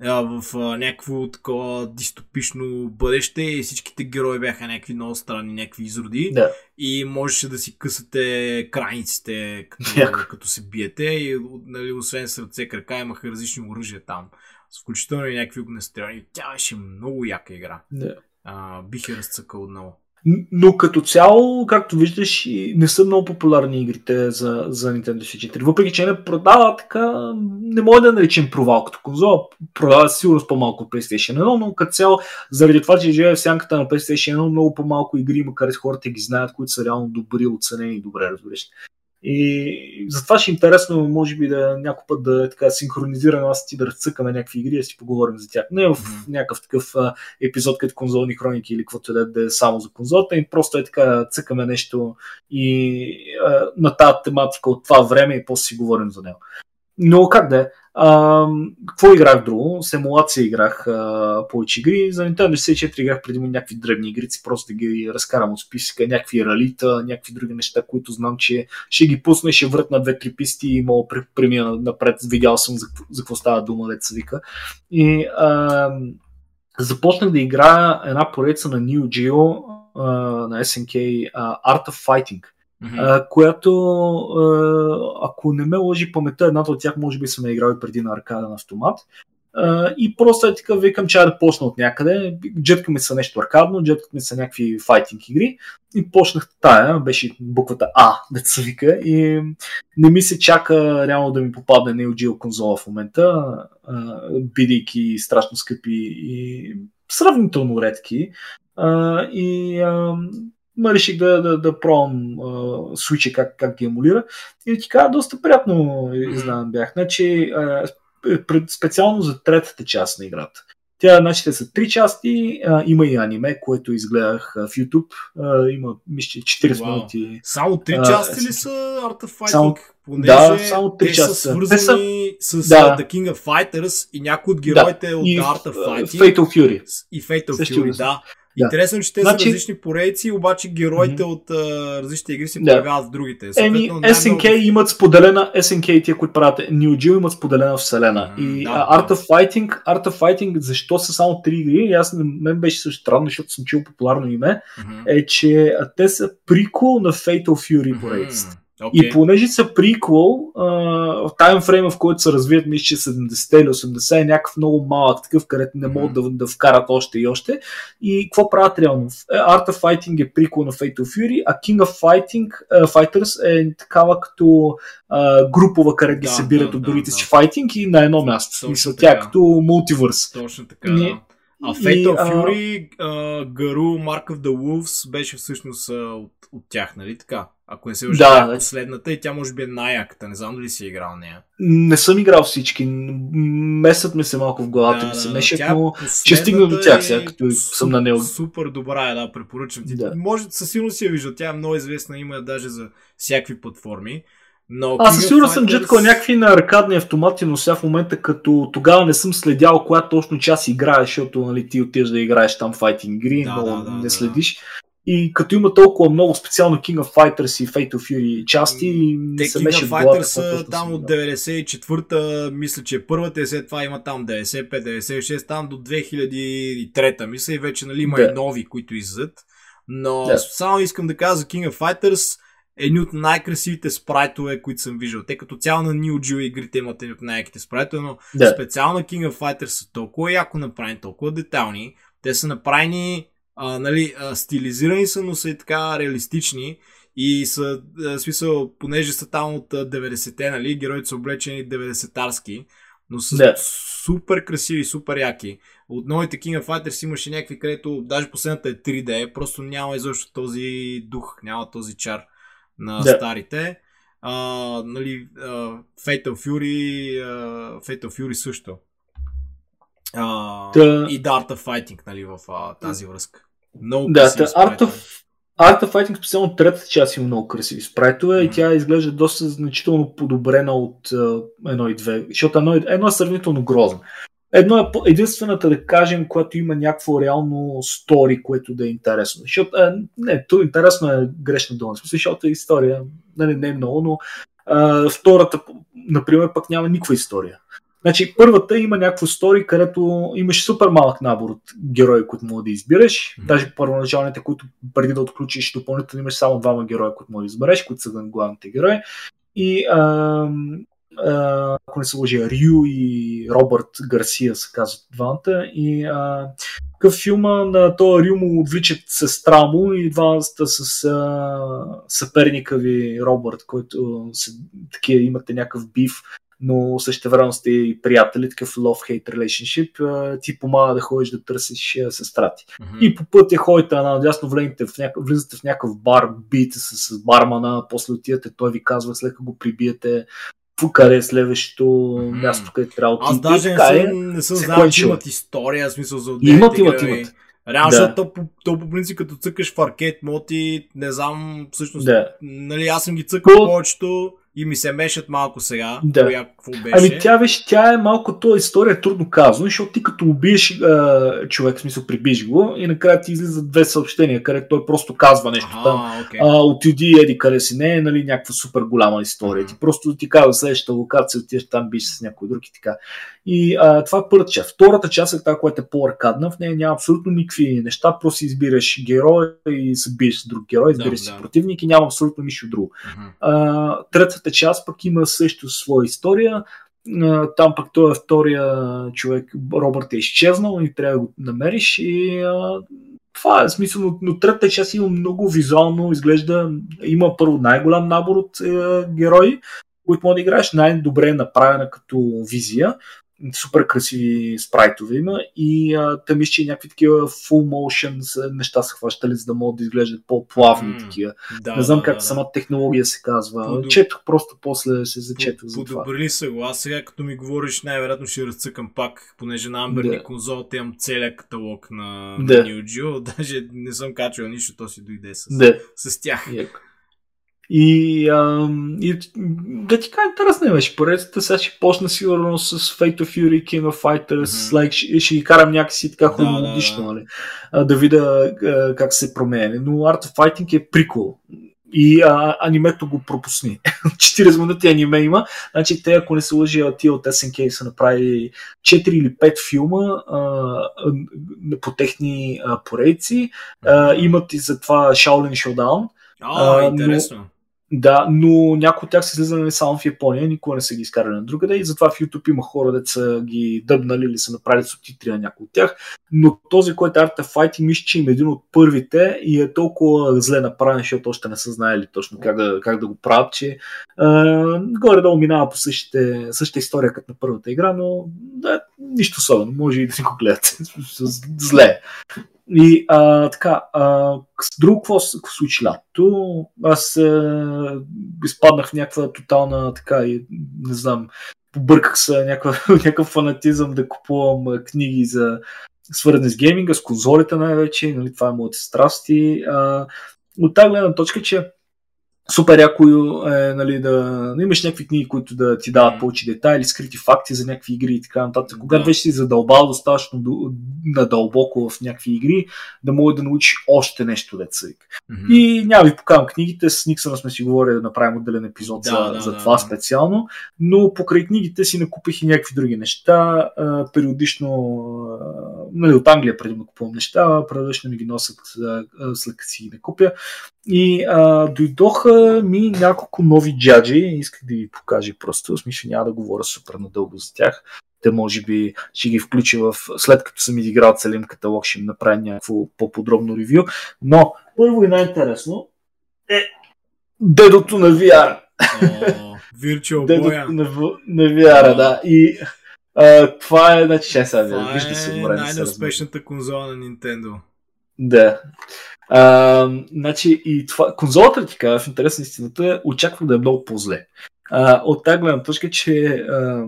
а, в а, някакво такова дистопично бъдеще и всичките герои бяха някакви много странни, някакви изроди. Да. И можеше да си късате крайниците, като, като се биете. И нали, освен сърце, крака, имаха различни оръжия там. Включително и някакви огнестрелни. Тя беше много яка игра. Да. А, бих я разцъкал отново. Но като цяло, както виждаш, не са много популярни игрите за, за Nintendo 64. Въпреки, че не продава така, не може да наречем провал като конзола. Продава със сигурност по-малко от PlayStation 1, но като цяло, заради това, че живее в сянката на PlayStation 1, много по-малко игри, макар и хората ги знаят, които са реално добри, оценени и добре разбираш. И затова ще е интересно, може би, да някой път да е така синхронизираме аз ти да разцъкаме някакви игри и да си поговорим за тях. Не в някакъв такъв а, епизод като конзолни хроники или каквото е, да е само за конзолата и просто е така цъкаме нещо и а, на тази тематика от това време и после си говорим за него. Но как да е? Какво играх друго? С емулация играх а, повече игри. За Nintendo 64 играх преди някакви дребни игрици, просто ги разкарам от списъка, някакви ралита, някакви други неща, които знам, че ще ги пусна ще врат на две-три писти и мога премина напред. Видял съм за, за какво става дума, деца вика. И а, започнах да играя една поредица на Neo Geo а, на SNK Art of Fighting, А, която, ако не ме лъжи паметта, едната от тях може би съм я играл и преди на аркада на автомат. И просто е така, викам, че да почна от някъде. Джетка ми са нещо аркадно, джетка ми са някакви файтинг игри. И почнах тая, беше буквата А, да се вика. И не ми се чака реално да ми попадне Neo Geo конзола в момента, а, бидейки страшно скъпи и сравнително редки. И ма реших да, да, да пробвам а, свича как, как ги емулира. И ти кажа, доста приятно изненадан бях. Значи, а, пред- специално за третата част на играта. Тя, значи, те са три части, а, има и аниме, което изгледах а, в YouTube. А, има, мисля, 40 Вау. минути. Само три А, части с- ли са Art of Fighting? Само- Понеже да, само три те части са са. свързани с Да. а, The King of Fighters и някои от героите от И Art of а, Fighting Fatal Fury. и Fatal Също Fury, са. да. Да. Интересно, е, че те Значи- са различни поредици, обаче героите Мгм. от а, различните игри се Да. появяват в другите. Еми, SNK най-много- имат споделена, SNK тия, които правят New Geo имат споделена вселена. М, И да, а, Art of Fighting, Art of Fighting, защо са само три игри, и аз, мен беше също странно, защото съм чул популярно име, Мгм. е, че те са прикол на Fatal Fury поредицата. Окей. И понеже са приквел, в таймфрейма, в който се развият, мисля, че 70 или 80 е някакъв много малък такъв, където не могат да, да вкарат още и още. И какво правят реално? Е, Art of Fighting е приквел на Fatal Fury, а King of Fighting, uh, Fighters е такава като а, групова, където ги Да, събират да, от да, другите да. си файтинг и на едно място. Точно Смисъл, така. тя е като мултивърс. Точно така, Не. да. А Fatal Fury, uh, Гару, Mark of the Wolves беше всъщност uh, от, от тях, нали така? Ако не се лъжа, да, последната и тя може би е най-яката. Не знам дали си играл нея. Не съм играл всички. Месът ми се малко в главата да, ми се меше, но ще стигна до тях сега, като съм на него. Супер добра е, да, препоръчвам ти. Да. Може, със сигурност си я вижда. Тя е много известна, има даже за всякакви платформи. Но Аз със сигурност съм джеткал някакви на аркадни автомати, но сега в момента като тогава не съм следял коя точно час играеш, защото нали, ти отиваш да играеш там файтинг игри, да, но да, да, не следиш. Да. И като има толкова много специално King of Fighters и Fatal Fury части, Те се King of Fighters са там от 94-та, мисля, че първата и след това има там 95-96, там до 2003-та, мисля и вече нали, има да. и нови, които излизат. Но да. само искам да кажа за King of Fighters, едни от най-красивите спрайтове, които съм виждал. Те като цяло на Neo Geo игрите имат едни от най-яките спрайтове, но да. специално King of Fighters са толкова яко направени, толкова детални. Те са направени, а, нали, а, стилизирани са, но са и така реалистични. И са, а, смисъл, понеже са там от 90-те, нали, героите са облечени 90-тарски, но са да. супер красиви, супер яки. От новите King of Fighters имаше някакви, където даже последната е 3D, просто няма изобщо този дух, няма този чар на да. старите. А, нали, а, Fatal Fury, а, Fatal Fury също. А, да. И Art of Fighting, нали, в а, тази връзка. Много да, да Art of, Art of Fighting, специално третата част има много красиви спрайтове mm-hmm. и тя изглежда доста значително подобрена от едно и две, защото едно, едно е сравнително грозно. Едно е единствената, да кажем, която има някакво реално стори, което да е интересно. Защото, е, не, то интересно е грешна дума, защото е история, нали, не е много, но е, втората, например, пък няма никаква история. Значи, първата има някаква стори, където имаш супер малък набор от герои, които мога да избираш. Mm-hmm. Даже първоначалните, които преди да отключиш допълнително имаш само двама героя, които мога да избереш, които са главните герои. И а, ако не се лъжи, Рю и Робърт Гарсия се казват двамата. И а, филма на този Рю му отвличат сестра му и двамата с а, съперника ви Робърт, който се, такива имате някакъв бив, но също време сте и приятели, такъв love-hate relationship, ти помага да ходиш да търсиш сестра ти. Mm-hmm. И по пътя ходите надясно, влезете в някакъв, влизате в някакъв бар, биете се с бармана, после отидете, той ви казва, след като го прибиете, къде е следващото mm-hmm. място, където трябва да Аз даже не съм, е, не съм знал, че имат история, смисъл за отделните Имат, имат, имат. Реално, да. защото то, то, то, по принцип, като цъкаш в аркет моти, не знам, всъщност, да. нали, аз съм ги цъкал повечето, и ми се мешат малко сега. Да. Коя, какво беше. Ами тя, виж, тя е малко, то история е трудно казано, защото ти като убиеш а, човек, в смисъл прибиш го и накрая ти излизат две съобщения, където той просто казва нещо ага, там. Okay. А, отиди, еди къде си, не е нали, някаква супер голяма история. Mm-hmm. Ти просто ти казва следващата локация, отиваш там, биш с някой друг и така. И а, това е първата част. Втората част е тази, която е по-аркадна. В нея няма абсолютно никакви неща. Просто избираш герой и се биеш с друг герой, избираш да, си да. противник и няма абсолютно нищо друго. Uh-huh. А, третата част пък има също своя история. А, там пък той е втория човек, Робърт е изчезнал и трябва да го намериш. И а, това е смисъл, но, но третата част има много визуално, изглежда, има първо най-голям набор от е, герои, които може да играеш, най-добре е направена като визия супер красиви спрайтове има и а, те мисля, че някакви такива full motion неща са хващали, за да могат да изглеждат по-плавни mm, такива. Да, не знам да, как да, самата технология се казва. Подоб... Четох просто после се зачетох за това. Подобрили са го. Аз сега като ми говориш, най-вероятно ще разцъкам пак, понеже на Amber да. конзолата имам целият каталог на, да. на New Geo. [LAUGHS] Даже не съм качвал нищо, то си дойде с, да. с тях. Яко. И, а, и да ти кажа, интересна беше поредицата. Сега ще почна сигурно с Fate of Fury, King of Fighters, mm-hmm. like, ще, ще ги карам някакси така хронологично, да, да, нали? да. да видя а, как се променя. Но Art of Fighting е прикол. И а, анимето го пропусни. [LAUGHS] 40 минути аниме има. Значи те, ако не се лъжи, тия от SNK са направили 4 или 5 филма а, по техни а, поредици. А, имат и за това Shaolin Showdown. О, интересно. Но, Да, но някои от тях са излизали само в Япония, никога не са ги изкарали на другаде и затова в YouTube има хора, де са ги дъбнали или са направили субтитри на някои от тях. Но този, който е Art of Fighting, мисля, че им е един от първите и е толкова зле направен, защото още не са знаели точно как да, как да го правят, че а, горе-долу минава по същите, същата история като на първата игра, но да, нищо особено, може и да си го гледате. [LAUGHS] Зле. И а, така, а, с друго какво се случи лято? Аз а, изпаднах в някаква тотална, така, и, не знам, побърках се [LAUGHS] някакъв фанатизъм да купувам книги за свързани с гейминга, с конзолите най-вече, нали, това е моите страсти. А, от тази гледна точка, че супер яко е нали, да, да имаш някакви книги, които да ти дават повече детайли, скрити факти за някакви игри и така нататък. Когато да. вече си задълбал достатъчно надълбоко в някакви игри, да може да научиш още нещо деца. Mm-hmm. И няма ви покавам книгите, с Никсъна сме си говорили да направим отделен епизод да, за, да, за това да. специално, но покрай книгите си накупих и някакви други неща. А, периодично, нали, от Англия преди да купувам неща, периодично ми ги носят след като си ги не купя. И а, дойдоха ми няколко нови джаджи, исках да ви покажа просто, в смисъл няма да говоря супер надълго за тях. Те може би ще ги включа в, след като съм изиграл целим каталог, ще им направя някакво по-подробно ревю. Но първо и най-интересно е дедото на VR. Virtual Дедото на, на VR, да. И а, това е, значи, ще сега, вижда се. Това е най-неуспешната конзола на Nintendo. Да. А, значи, и това, конзолата, ти кажа, в интерес на истината, очаквам да е много по-зле. А, от тази гледна точка, че а,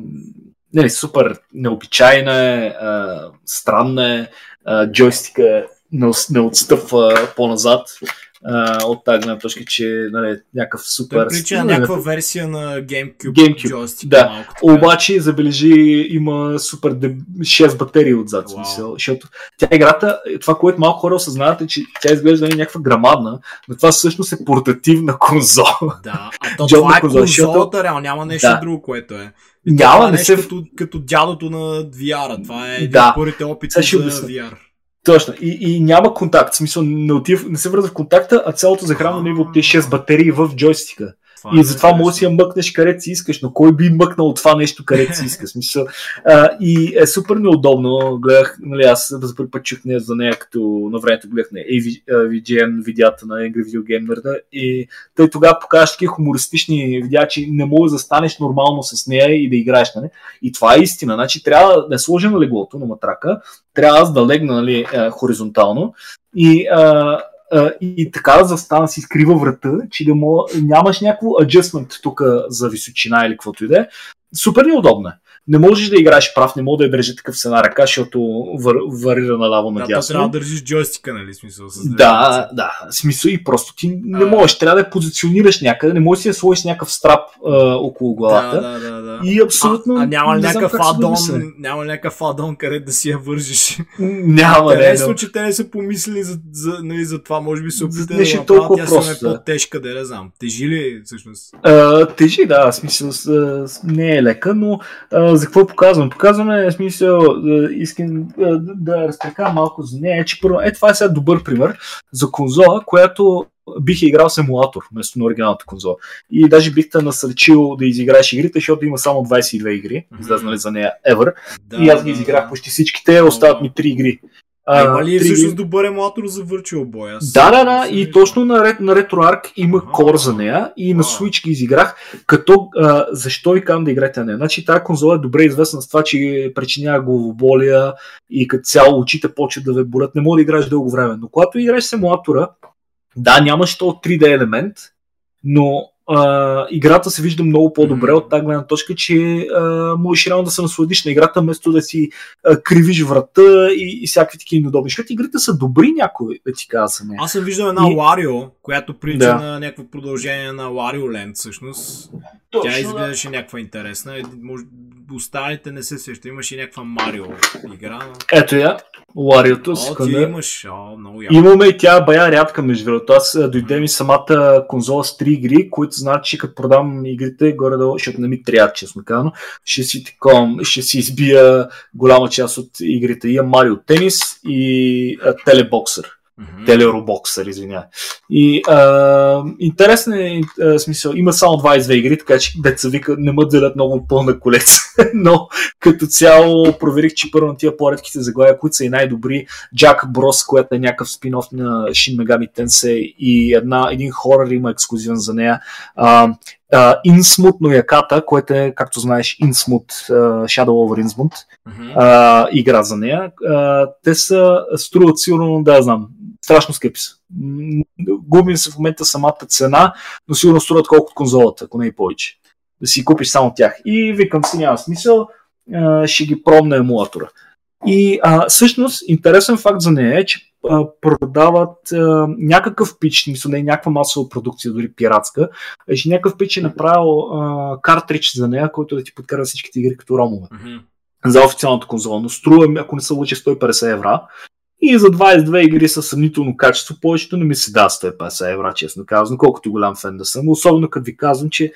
не, супер необичайна е, а, странна е, а, джойстика не, не отстъпва по-назад а, от тази гледна точка, че нали, някакъв супер... Той прилича някаква версия на GameCube, GameCube джойстик. Да, малко, обаче забележи има супер 6 батерии отзад, wow. смисъл, защото тя играта, това, което малко хора осъзнават е, че тя изглежда нали, някаква грамадна, но това всъщност е портативна конзола. Да, а то това е конзолата, защото... реално, няма нещо да. друго, което е. Няма, е не се... Като, като дядото на VR, това е да. първите опити за VR. Точно. И, и няма контакт. В смисъл, не, отив, не се връзва в контакта, а цялото захранване идва от тези 6 батерии в джойстика. Това и е затова може да си я мъкнеш където си искаш, но кой би мъкнал това нещо където си искаш? Смисъл, а, и е супер неудобно. Гледах, нали, аз за първи път чух не за нея, като на времето гледах на AVGN видеята на Angry Video Gamer и той тогава покажа такива хумористични видеа, че не можеш да станеш нормално с нея и да играеш. Нали? И това е истина. Значи трябва да е сложа на леглото, на матрака, трябва аз да легна нали, хоризонтално и а, и така застана си скрива врата, че да мога, нямаш някакво adjustment тук за височина или каквото и да е. Супер неудобно е не можеш да играеш прав, не мога да я държи такъв с една ръка, защото вър, варира наляво надясно. Да, трябва да държиш джойстика, нали? Смисъл, с да, да. Смисъл и просто ти не можеш. Трябва да я позиционираш някъде, не можеш да я сложиш някакъв страп а, около главата. Да, да, да, да. И абсолютно. А, а няма ли някакъв адон, няма ли някакъв адон, къде да си я вържиш? Няма, Интересно, не, че те не са помислили за, за, нали, за това. Може би се опитат да направят, тя просто, е по-тежка, да не знам. Тежи ли всъщност? тежи, да. Смисъл, не е лека, но за какво показвам? Показваме, смисъл, искам да, да разпрекам малко за нея, че първо, е това е сега добър пример за конзола, която бих играл с емулатор вместо на оригиналната конзола. И даже бих те насърчил да изиграеш игрите, защото има само 22 игри, излезнали за нея ever. Да, и аз ги изиграх почти всичките, остават ми 3 игри. А, ли 3... всъщност добър емулатор за Virtual Boy? Аз да, да, да. И точно на, на RetroArch има ага. кор за нея и на Switch ги изиграх. Като а, защо и кам да играете на нея? Значи тази конзола е добре известна с това, че причинява главоболия и като цяло очите почват да ве болят. Не мога да играеш дълго време. Но когато играеш с емулатора, да, нямаш то 3D елемент, но а, играта се вижда много по-добре mm-hmm. от тази гледна точка, че а, можеш реално да се насладиш на играта, вместо да си а, кривиш врата и, и всякакви такива неудобни. Защото игрите са добри някои, да ти казвам. Аз съм виждал една и... Wario, която прилича да. на някакво продължение на Wario Land, всъщност. Точно, Тя изглеждаше да. някаква интересна. Може, останалите не се сеща. Имаше и някаква Марио игра. Но... Ето я. Лариото. О, ти имаш. О, много яко. Имаме и тя бая рядка, между другото. Аз дойде ми самата конзола с 3 игри, които значи, че като продам игрите горе-долу, защото не ми трябва, честно казано, ще си, таком, ще си избия голяма част от игрите. Имам Марио Тенис и Телебоксър. Mm-hmm. Телеробоксър, извинявай. И а, интересен е, а, смисъл, има само 22 игри, така че деца вика, не ме делят много пълна колекция, [LAUGHS] но като цяло проверих, че първо на тия по-редките заглавия, които са и най-добри, Jack Bros, която е някакъв спин-оф на Shin Megami Tensei и една, един хорър има ексклюзивен за нея. А, Инсмут uh, Нояката, което е, както знаеш, Инсмут, uh, Shadow over Innsmouth, uh-huh. uh, игра за нея. Uh, те са, струват сигурно, да знам, страшно скъпи са. Губим се в момента самата цена, но сигурно струват колкото конзолата, ако не и повече. Да си купиш само тях. И викам си, няма смисъл, uh, ще ги пробна емулатора. И а, всъщност интересен факт за нея е, че а, продават а, някакъв пич, мисля, не някаква масова продукция, дори пиратска, е, че някакъв пич е направил а, картридж за нея, който да ти подкара всичките игри като ромове. Mm-hmm. За официалната конзола, но струва, ако не се лъчи, 150 евро. И за 22 игри със съмнително качество, повечето не ми се да 150 евро, честно казвам, колкото голям фен да съм. Особено като ви казвам, че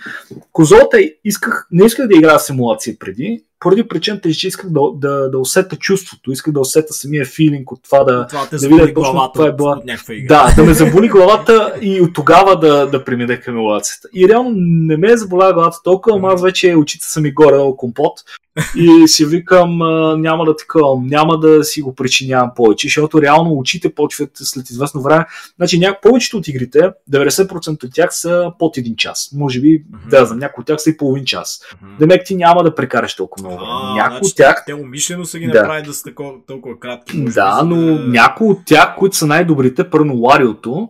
конзолата исках, не исках да играя симулация преди, поради причината, че исках да, да, да усета чувството, исках да усета самия филинг от това да, това да видя точно това е била. игра. Да, да ме заболи главата и от тогава да, да премине към емулацията. И реално не ме е заболя главата толкова, ама аз вече очите са ми горе компот и си викам, няма да такъвам, няма да си го причинявам повече, защото реално очите почват след известно време. Значи ня... повечето от игрите, 90% от тях са под един час. Може би, mm-hmm. да знам, някои от тях са и половин час. Mm-hmm. Демек ти няма да прекараш толкова много време. Някои значи, от тях... Те умишлено са ги да. направили да са толкова, толкова кратки. Да, но да... някои от тях, които са най-добрите, първо Лариото,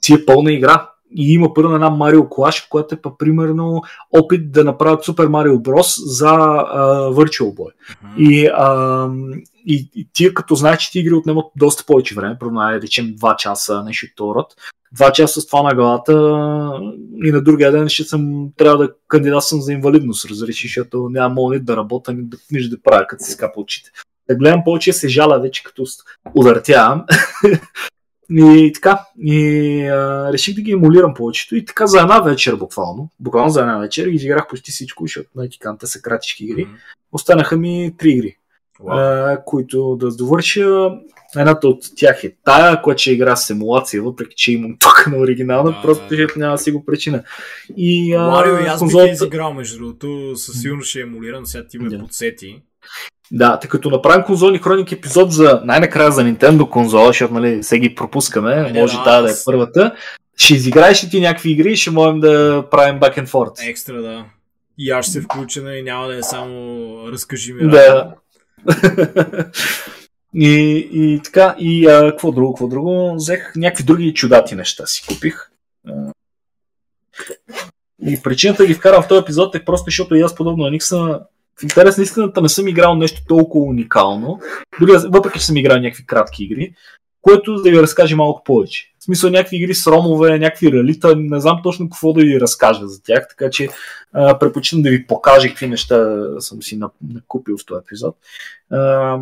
си е пълна игра и има първо една Марио Клаш, която е па, примерно опит да направят Супер Марио Брос за uh, Virtual Boy. Uh-huh. И, uh, и, и тия като знаеш, че ти игри отнемат доста повече време, първо да речем 2 часа, нещо род. Два часа с това на главата и на другия ден ще съм, трябва да кандидатствам за инвалидност, разреши, защото няма мога да работя, ни да, нищо да правя, като си скапа очите. Да гледам повече се жаля вече, като удъртявам. [LAUGHS] И така, и а, реших да ги емулирам повечето и така за една вечер буквално, буквално за една вечер изиграх почти всичко, защото на етиканта са кратички игри. Mm-hmm. Останаха ми три игри, wow. а, които да довърша. Едната от тях е тая, която ще игра с емулация, въпреки че имам тук на оригинална, да, просто да. няма да си го причина. И, а, Марио и аз конзолата... бих изиграл, между другото, със сигурност ще емулирам, сега ти ме yeah. подсети. Да, тъй като направим конзолни хроник епизод за най-накрая за Nintendo конзола, защото нали, се ги пропускаме, е, може да, тази да е първата. Ще изиграеш ли ти някакви игри и ще можем да правим back and forth. Екстра, да. И аз ще се включа и няма да е само разкажи ми. Да. [LAUGHS] и, и така, и а, какво друго, какво друго? Взех някакви други чудати неща си купих. И причината да ги вкарам в този епизод е просто защото и аз подобно на Никса в интерес на истината не съм играл нещо толкова уникално, дори въпреки че съм играл някакви кратки игри, което да ви разкаже малко повече. В смисъл някакви игри с ромове, някакви реалита, не знам точно какво да ви разкажа за тях, така че а, предпочитам да ви покажа какви неща съм си накупил в този епизод. А,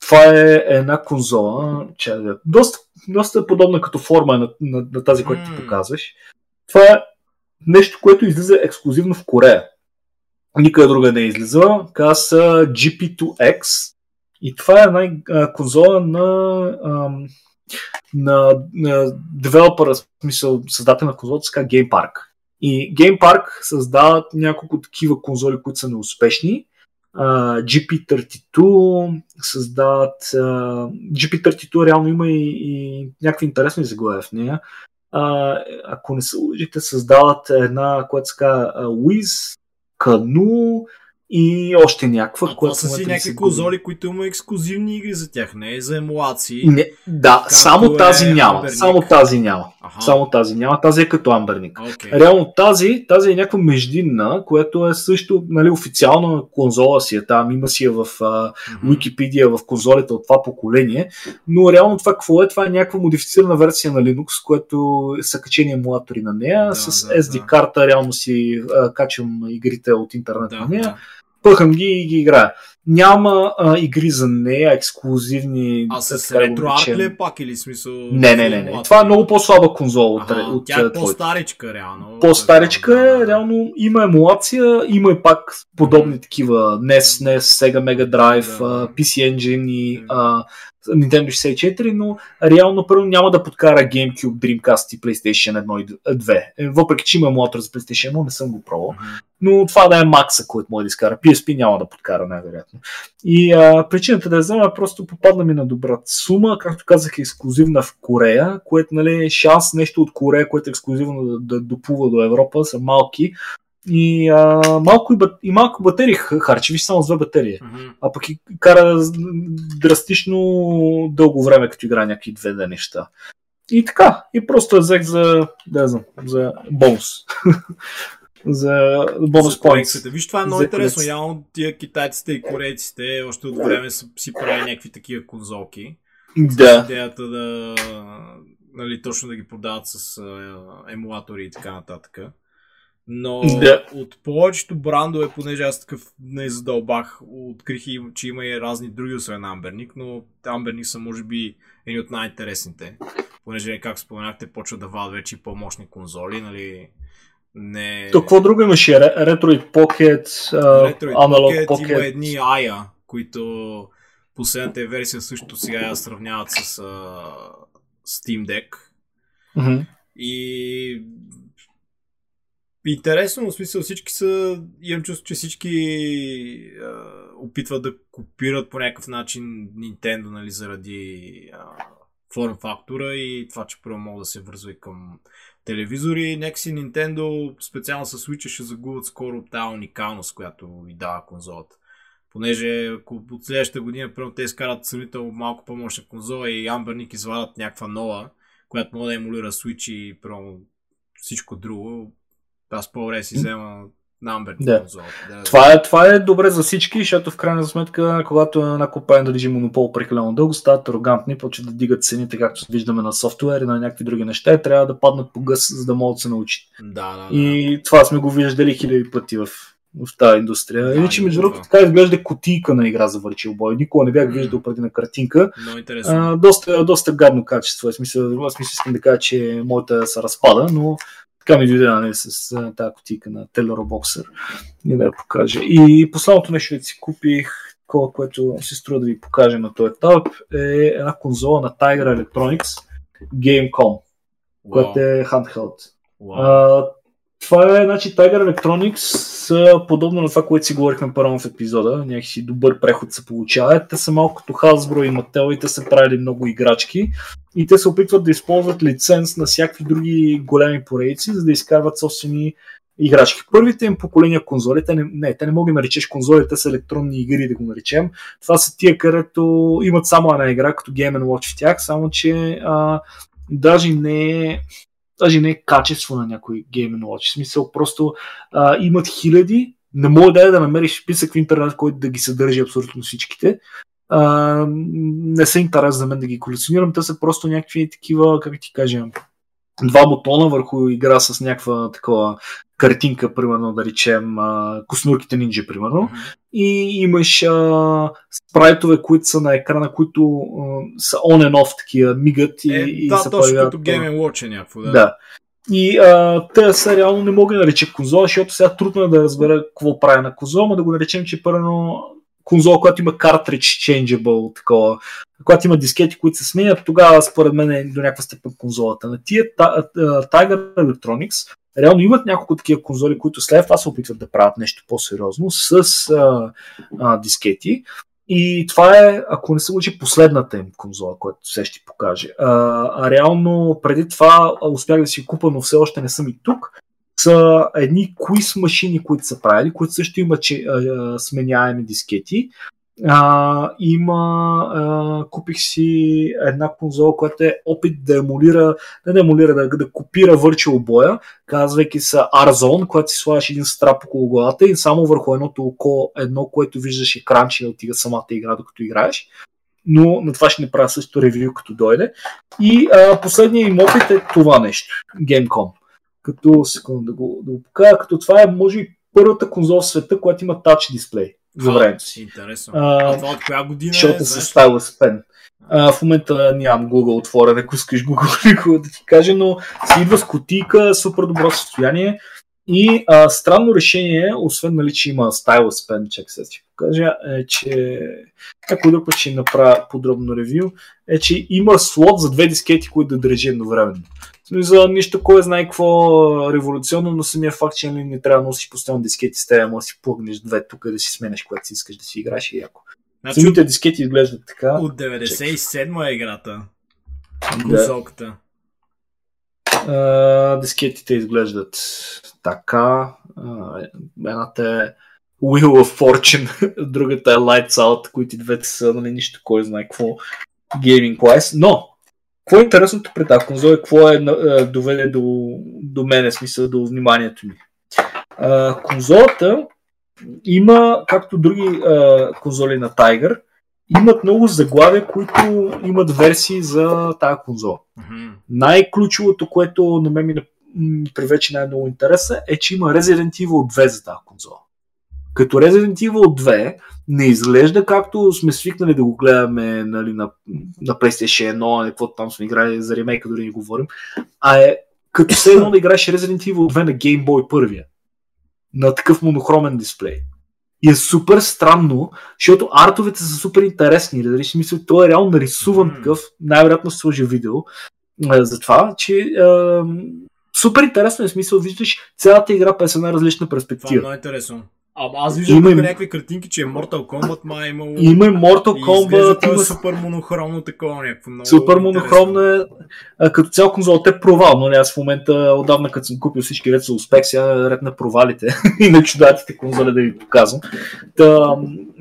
това е една конзола, че, доста, доста подобна като форма на, на, на тази, която ти показваш. Това е нещо, което излиза ексклюзивно в Корея никъде друга не е излизала. Каза са GP2X и това е една конзола на, на, на девелопера, смисъл създател на конзолата, така Game Park. И Game Park създават няколко такива конзоли, които са неуспешни. Uh, GP32 създават uh, GP32 реално има и, и някакви интересни заглавия в нея. Uh, ако не се лъжите, създават една, която се казва uh, Wiz că и още някаква. А това са си някакви конзоли, които има ексклюзивни игри за тях, не е за емулации. Не, да, само тази е няма. Само тази няма. Аха. Само тази няма. Тази е като Амберник. Okay. Реално тази, тази е някаква междинна, която е също нали, официална конзола си е там. Има си я в Wikipedia, в конзолите от това поколение. Но реално това какво е? Това е някаква модифицирана версия на Linux, което са качени емулатори на нея. Да, с да, SD карта реално си uh, качвам игрите от интернет да, на нея. Да пъхам ги и ги играя. няма а, игри за нея, ексклюзивни. А с така да го ретро наречем. арт ли е пак или смисъл? Не, не, не, не. Това е много по-слаба конзола от, Аха, от тя е по-старичка, реално. По-старичка е, реално има емулация, има и пак подобни такива NES, NES, Sega Mega Drive, Да. PC Engine и а, Nintendo 64, но реално първо няма да подкара GameCube, Dreamcast и PlayStation 1 и 2. Е, Въпреки, че има емулатор за PlayStation 1, не съм го пробвал. Но това да е макса, който може да изкара. PSP няма да подкара, най-вероятно. И а, причината да я взема е просто попадна ми на добра сума, както казах, е ексклюзивна в Корея, което нали, е шанс нещо от Корея, което е ексклюзивно да, да допува до Европа, са малки. И, а, малко, и, бат- и малко батерии харчи, виж само с две батерии. Мгм. А пък и кара драстично дълго време, като игра някакви две да неща. И така, и просто я взех за, да знам, за бонус. [LAUGHS] за бонус колекцията. Виж, това е много За интересно. Явно тия китайците и корейците още от време са си правили някакви такива конзолки. Да. С идеята да нали, точно да ги продават с емулатори и така нататък. Но Да. от повечето брандове, понеже аз такъв не задълбах, открих, и, че има и разни други, освен Амберник, но Амберник са може би едни от най-интересните. Понеже, как споменахте, почват да вадят вече и по-мощни конзоли, нали? Не... То какво друго имаше? Retroid Pocket, uh, Retroid Analog Pocket, Pocket. има едни Aya, които последната версия също сега я сравняват с а, Steam Deck. Мгм. И интересно, в смисъл всички са, имам чувство, че всички а, опитват да копират по някакъв начин Nintendo, нали, заради а, форм фактора и това, че първо могат да се вързва и към телевизори. Нека си Nintendo, специално с Switch, ще загубят скоро тази уникалност, която ви дава конзолата. Понеже ако от следващата година, първо те изкарат сравнително малко по-мощна конзола и Ambernic извадат някаква нова, която може да емулира Switch и първо всичко друго, аз по-добре си взема Ambernic Да. Да, Това е, това е добре за всички, защото в крайна сметка, когато една компания да държи монопол прекалено дълго, стават арогантни, почват да дигат цените, както виждаме на софтуер и на някакви други неща, и трябва да паднат по гъс, за да могат да се научат. да, да. И това сме го виждали хиляди пъти в, в тази индустрия. Да, Иначе, между другото, така изглежда кутийка на игра за Virtual Boy. Никога не бях виждал преди на картинка. Много интересно. А, доста, доста гадно качество. В смисъл, аз смисъл искам да кажа, че моята се разпада, но така ми дойде нали, с тази кутийка на. Boxer. И да я покажа. И последното нещо, да си купих, такова, което си струва да ви покажа на този етап, е една конзола на Tiger Electronics Gamecom, която е handheld. Вау. А, това е, значи, Tiger Electronics са подобно на това, което си говорихме първо в епизода. Някакси добър преход се получава. Те са малко като Hasbro и Mattel и те са правили много играчки. И те се опитват да използват лиценз на всякакви други големи поредици, за да изкарват собствени играчки. Първите им поколения конзоли, те не, не, те не могат да наречеш конзоли, те са електронни игри, да го наречем. Това са тия, където имат само една игра, като Game Watch в тях, само че а, даже не е даже не е качество на някой Game Watch. В смисъл, просто а, имат хиляди, не мога да е да намериш списък в интернет, който да ги съдържи абсолютно всичките. А, не са интерес за мен да ги колекционирам, те са просто някакви такива, как ти кажа, два бутона върху игра с някаква такова картинка, примерно да речем Коснурките нинджи, примерно Мгм. и имаш а, спрайтове, които са на екрана, които а, са on and off такива, мигат и, Е, и да, се точно появяват като Game Watch е някакво. Да. Да. И а, те са реално не мога да нареча конзола, защото сега трудно е да разбера какво прави на конзола, но да го наречем, че първо конзола, която има cartridge changeable, такова, когато има дискети, които се сменят, тогава според мен е до някаква степен конзолата. На тия Tiger Electronics реално имат няколко такива конзоли, които след това се опитват да правят нещо по-сериозно с а, а, дискети. И това е, ако не се лъжи, последната им конзола, която се ще покаже. А, а реално преди това успях да си купа, но все още не съм и тук. Са едни квиз машини, които са правили, които също имат че, а, сменяеми дискети. А, има, а, купих си една конзола, която е опит да емулира, не да емулира, да, да копира Virtual боя, казвайки се Arzone, когато си слагаш един страп около главата и само върху едното око, едно, което виждаш екранче отига самата игра, докато играеш. Но на това ще не правя също ревю, като дойде. И а, последният им опит е това нещо, Gamecom. Като, секунда да го, да го покажа, като това е, може би, първата конзола в света, която има тач дисплей. Времето си. Интересно. А, а това от коя година защото е? се става с пен. А, в момента нямам Google отворен, ако искаш Google [LAUGHS] да ти кажа, но си идва с кутийка, супер добро състояние. И а, странно решение, освен нали, че има Stylus Pen, чек сега си покажа, е, че някой друг път ще направя подробно ревю, е, че има слот за две дискети, които да държи едновременно. За нищо кой знае какво революционно, но самия факт, че нали, не трябва да носиш постоянно дискети с теб, може да си плъгнеш две тук да си сменеш, когато си искаш да си играш и яко. Значи, Самите дискети изглеждат така. От 97 е играта. Конзолката. Да. дискетите изглеждат така. едната е Wheel of Fortune, [LAUGHS] другата е Lights Out, които двете са нали, нищо кой знае какво gaming wise. Но, какво е интересното при тази конзола какво е доведе до, до мене, смисъл до вниманието ми. А, конзолата има, както други а, конзоли на Tiger, имат много заглавия, които имат версии за тази конзола. Mm-hmm. Най-ключовото, което на мен ми привече най-много интереса, е, че има Resident Evil 2 за тази конзола. Като Resident Evil 2 не изглежда както сме свикнали да го гледаме нали, на, на PlayStation 1, какво там сме играли за ремейка, дори не говорим, а е като се едно да играеш Resident Evil 2 на Game Boy първия. На такъв монохромен дисплей. И е супер странно, защото артовете са супер интересни. Дали си мисля, той е реално нарисуван mm. такъв, най-вероятно се сложи видео за това, че е, супер интересно е смисъл, виждаш цялата игра през една различна перспектива. Това е много интересно. А, аз виждам има... някакви картинки, че е Mortal Kombat, ма е имало... Има и Mortal Kombat. Има... супер монохромно такова някакво много Супер монохромно е. като цял конзол те провал, но аз в момента отдавна като съм купил всички ред за успех, сега ред на провалите [LAUGHS] и на чудатите конзоли да ви показвам. Та,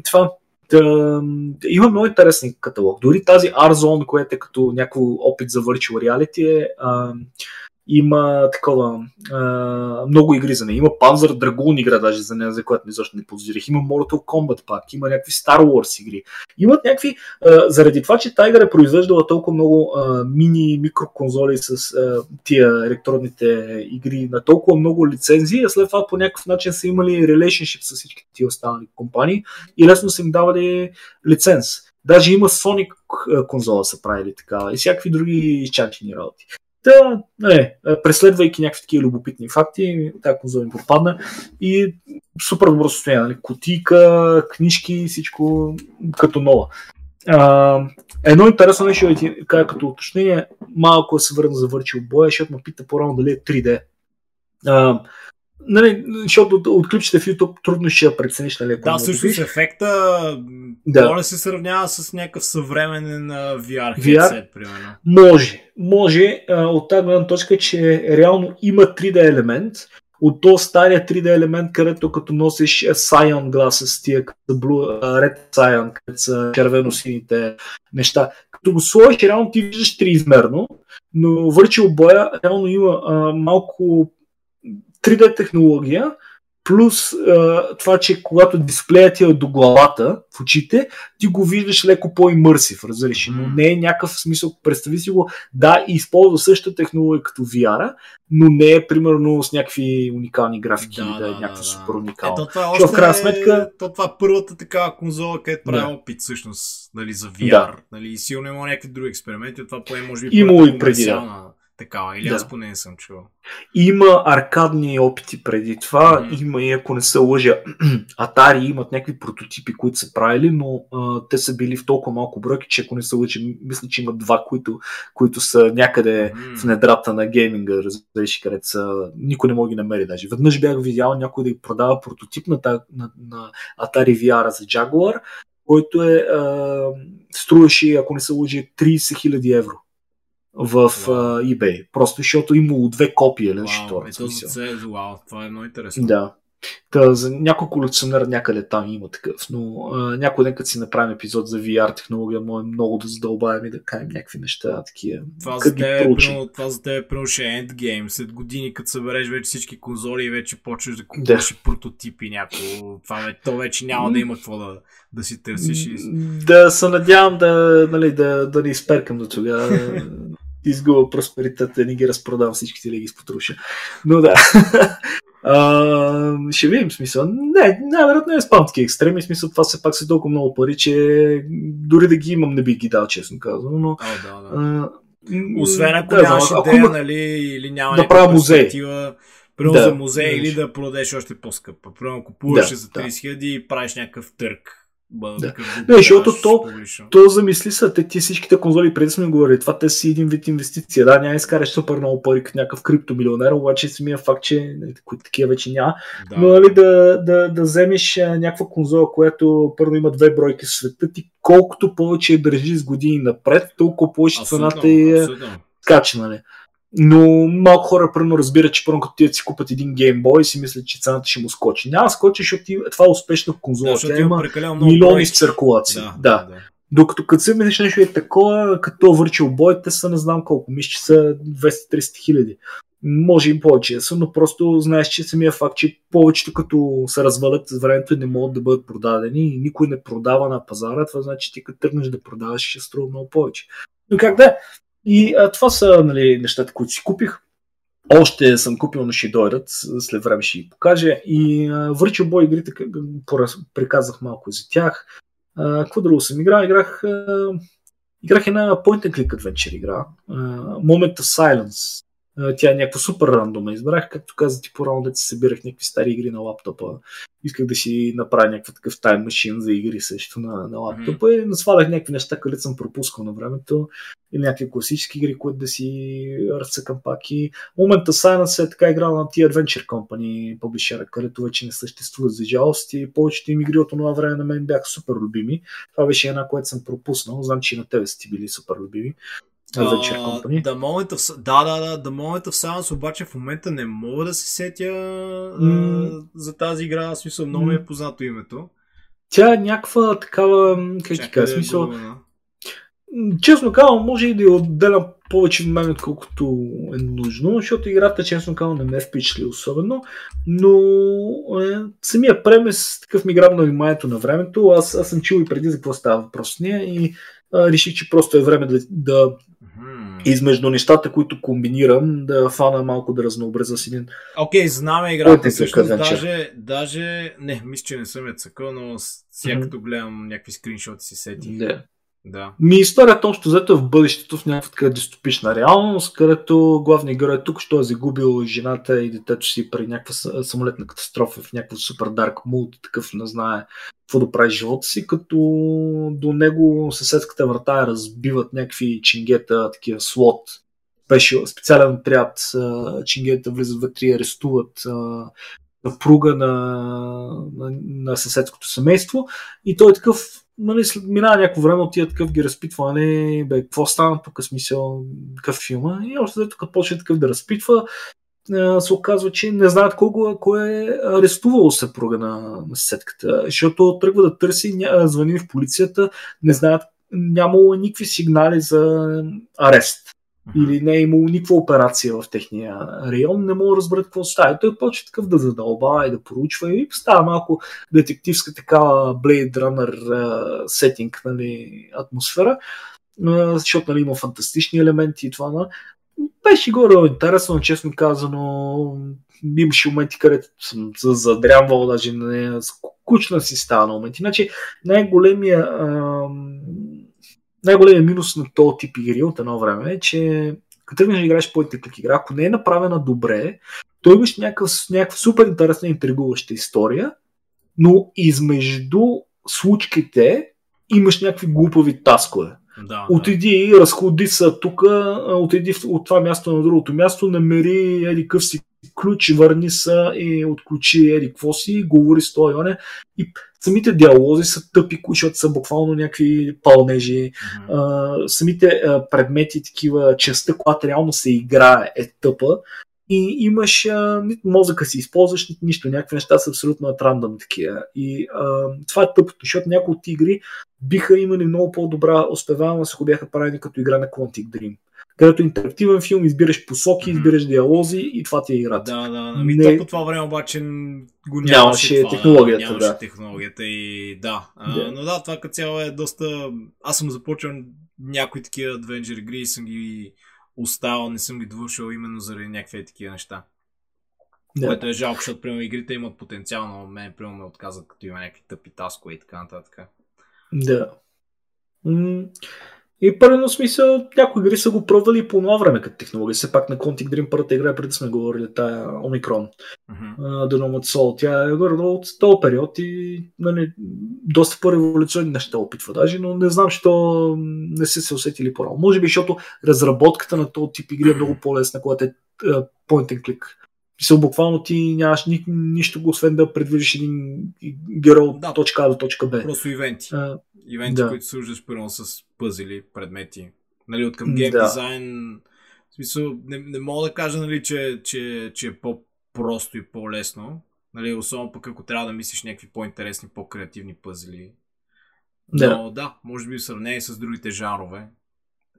това Та, има много интересен каталог. Дори тази R-Zone, която е като някакъв опит за virtual reality е а, има такова а, много игри за нея. Има Panzer Dragoon игра даже за нея, за която ми защо не подозирах. Има Mortal Kombat пак, има някакви Star Wars игри. Имат някакви, а, заради това, че Tiger е произвеждала толкова много а, мини микроконзоли с а, тия електронните игри на толкова много лицензии, а след това по някакъв начин са имали relationship с всички тия останали компании и лесно са им давали лиценз. Даже има Sonic конзола са правили така и всякакви други изчанчени работи. Та, не, преследвайки някакви такива любопитни факти, тази конзола ми попадна и супер добро състояние. Нали? Котика, книжки, всичко като нова. А, едно интересно нещо ти кажа като уточнение, малко се върна за Virtual Boy, защото ме пита по-рано дали е 3D. А, нали, защото от, от клипчета в YouTube трудно ще я прецениш, нали, Да, всъщност ефекта да. не се сравнява с някакъв съвременен VR, VR примерно. Може, може от тази гледна точка, че реално има 3D елемент, от то стария 3D елемент, където като носиш Cyan glasses, тия като Blue, Red Cyan, където са червено-сините неща. Като го сложиш, реално ти виждаш триизмерно, но Virtual Boy реално има а, малко 3D технология, плюс а, това, че когато дисплеят ти е до главата, в очите, ти го виждаш леко по-имърсив, разбираш, но не е някакъв смисъл. Представи си го, да, използва същата технология като VR, но не е примерно с някакви уникални графики, да, да, да е някакво да, супер уникално. Ето, това още в крайна сметка... То, това е първата такава конзола, където прави да. опит всъщност нали, за VR. Да. Нали, сигурно има някакви други експерименти, това поне може би Имало и преди, да такава, или да. аз поне не съм чувал. Има аркадни опити преди това, mm-hmm. има и ако не се лъжа, [CLEARS THROAT] Atari имат някакви прототипи, които са правили, но а, те са били в толкова малко бройки, че ако не се лъжа, мисля, че има два, които, които са някъде mm-hmm. в недрата на гейминга, разбираш, където са, никой не може да ги намери даже. Веднъж бях видял някой да ги продава прототип на, на, на Atari VR за Jaguar, който е, а, струваше, ако не се лъжа, 30 000 евро в uh, eBay. Просто защото имало две копия. Това, Ето за wow, това е много интересно. Да. Та, за някой колекционер някъде там има такъв, но а, някой ден като си направим епизод за VR технология, може много да задълбавим и да кажем някакви неща такива. Това, за теб, е, прямо, това за теб е прямо ще е endgame. След години, като събереш вече всички конзоли и вече почваш да купуваш да. прототипи някакво. Това, то вече няма да има какво да, да си търсиш. Да се надявам да, нали, да, да не изперкам до тогава. [LAUGHS] изгуба просперитета, не ги разпродавам всичките ли ги изпотруша. Но да. [LAUGHS] А, ще видим смисъл. Не, най-вероятно е спам такива екстреми. Смисъл това все пак са толкова много пари, че дори да ги имам, не би ги дал, честно казано. Но, О, да, да. а, Освен ако да, нямаш ако идея, има- нали, или няма Да правя музей. Примерно Да, за музей да, или да продадеш още по-скъп. Примерно купуваш Да, за да. 30 хиляди и правиш някакъв търг. Да. Не, защото то- публично. То замисли са, те ти всичките конзоли, преди сме говорили, това те си един вид инвестиция. Да, няма изкараш супер много пари като някакъв криптомилионер, обаче самия факт, че нали, които такива вече няма. Да. Но нали, да, да, да вземеш някаква конзола, която първо има две бройки в света, ти колкото повече я държи с години напред, толкова повече цената е скача, нали. Но малко хора първо разбират, че първо като ти си купат един геймбой и си мислят, че цената ще му скочи. Няма да скочи, защото ти- това е успешна Да, конзола. Тя има милиони в циркулация. Да, да. да. Докато като се мислиш нещо е такова, като Virtual Boy, те са не знам колко, мисля, че са 200-300 хиляди. Може и повече да са, но просто знаеш, че самия факт, че повечето като се развалят с времето не могат да бъдат продадени и никой не продава на пазара, това значи ти като тръгнеш да продаваш ще струва много повече. Но как да е? И а, това са нали, нещата, които си купих. Още съм купил, но ще дойдат. След време ще ги покажа. И а, Virtual Boy игрите, приказах малко за тях. А, Какво друго съм играл? Играх, а, играх една point and click adventure игра. А, Moment of Silence. А, Тя е някаква супер рандома. Избрах, както каза ти по-рано, да си събирах някакви стари игри на лаптопа. Исках да си направя някакъв такъв тайм машин за игри също на, на лаптопа и насвалях някакви неща, където съм пропускал на времето или някакви класически игри, които да си разцъкам пак и момента Silence е така играл на тия Adventure Company публишера, където вече не съществуват за жалост и повечето им игри от това време на мен бяха супер любими. Това беше една, която съм пропуснал. Знам, че и на тебе са ти били супер любими. Adventure А, Company. The Moment of, да, да, да, The Moment of Silence, обаче в момента не мога да се сетя а, за тази игра, в смисъл много ми е познато името. Тя е някаква такава, как ти кажа, смисъл, Честно казвам, може и да я отделям повече внимание, отколкото е нужно, защото играта, честно казвам, не ме е впечатли особено, но е, самия премес такъв ми грабна вниманието на времето. Аз, аз съм чул и преди за какво става въпрос с нея и а, реших, че просто е време да, да измежду нещата, които комбинирам, да фана малко да разнообразя с един. Окей, знаме Кой играта. те Всъщност, даже, даже, не, мисля, че не съм я цъкал, но сега като гледам някакви скриншоти си сетих. Да. Да. Ми историята общо взето е в бъдещето в някаква така дистопична реалност, където главният герой е тук, що е загубил жената и детето си при някаква самолетна катастрофа в някакъв супер дарк мулт, такъв не знае какво да прави живота си, като до него съседската врата разбиват някакви чингета, такива слот, специален отряд, чингета влизат вътре и арестуват а, на пруга на, на, на съседското семейство и той е такъв, нали, минава някакво време, отива такъв ги разпитва, нали, бе, какво стана тук, смисъл, какъв филма, и още след като почне такъв да разпитва, се оказва, че не знаят колко, кой е арестувал съпруга на, на съседката, защото тръгва да търси, ня, звъни в полицията, не знаят, нямало никакви сигнали за арест или не е имало никаква операция в техния район, не мога да разберат какво става. Той почва такъв да задълбава и да поручва и става малко детективска такава Blade Runner сетинг, нали, атмосфера, защото нали, има фантастични елементи и това. На... Беше горе интересно, честно казано. Имаше моменти, където съм за- задрямвал, даже не, скучна си става на моменти. Значи най-големия ам, най-големият минус на този тип игри от едно време е, че като тръгнеш да играеш по клик игра, ако не е направена добре, то имаш някакъв, някаква супер интересна интригуваща история, но измежду случките имаш някакви глупави таскове. Да, Отиди, разходи се тук, отиди от това място на другото място, намери еди къв си ключ, върни се и отключи еди какво си, говори с този Йоне. И самите диалози са тъпи, защото са буквално някакви пълнежи. Мгм. А, самите а, предмети, такива частта, която реално се играе, е тъпа. И имаш, а, нито мозъка си използваш, нито нищо. Някакви неща са абсолютно at random такива. И а, това е тъпото, защото някои от игри биха имали много по-добра успеваемост, ако бяха правени като игра на Quantic Dream. Където интерактивен филм, избираш посоки, избираш диалози и това ти е играта. Да, да. Ами Не- по това време обаче го нямаше, Нямаше това, технологията, нямаше да. технологията и да. А, Да. Но да, това като цяло е доста... Аз съм започвал някои такива Adventure игри и съм ги оставил, не съм ги довършил именно заради някакви такива неща. Да. Което е жалко, защото примерно игрите имат потенциал, но мен примерно ме отказват, като има някакви тъпи таскове и така нататък. Да. И първо смисъл, някои игри са го пробвали по това време като технология. Все пак на Quantic Dream първата игра, преди сме говорили, тая Омикрон, uh-huh. The Nomad Soul. Тя е горе от този период и нали, доста по-революционни неща опитва даже, но не знам, що не са се усетили по-рано. Може би, защото разработката на този тип игри е много по-лесна, когато е point and click. Мисъл, буквално ти нямаш ни, нищо, освен да предвижиш един герой от да. точка А до точка Б. Просто ивенти. А, ивенти, да. които служиш първо с пъзели, предмети. Нали, от към гейм да. дизайн. В смисъл, не, не мога да кажа, нали, че, че, че е по-просто и по-лесно. Нали, особено пък ако трябва да мислиш някакви по-интересни, по-креативни пъзели. Да. Но да, може би в сравнение с другите жанрове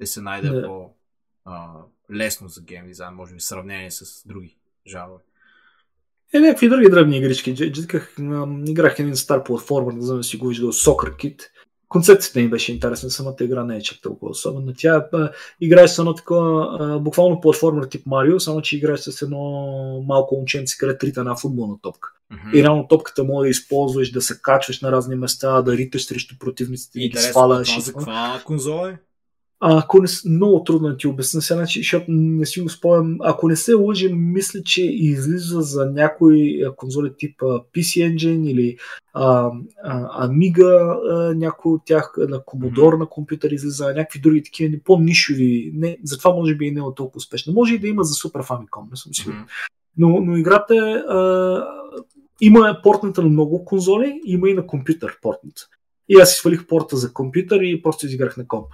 е се найде да. по а, лесно за гейм дизайн, може би в сравнение с други жанрове. Е, някакви други древни игрички. Джиках, играх един стар платформер, не знам да си го виждал, Soccer Kit. Концепцията ми беше интересна, самата игра не е чак толкова особена. Тя играе с едно такова, буквално платформер тип Марио, само че играе с едно малко момченце, къде трита една футболна топка. Mm-hmm. И реално топката може да използваш, да се качваш на разни места, да риташ срещу противниците, да ги сваляш. За каква конзола е? А, ако не, много трудно да ти обясня сега, значи, защото не си го спомням. Ако не се лъжи, мисля, че излиза за някои конзоли типа PC Engine или а, а, Amiga, а, някой от тях на Commodore на компютър излиза, някакви други такива по-нишови. Не, затова може би и не е толкова успешна. Може и да има за Super Famicom, не съм сигурен. Но, но играта е. А, има портната на много конзоли, има и на компютър портната. И аз си свалих порта за компютър и просто изиграх на комп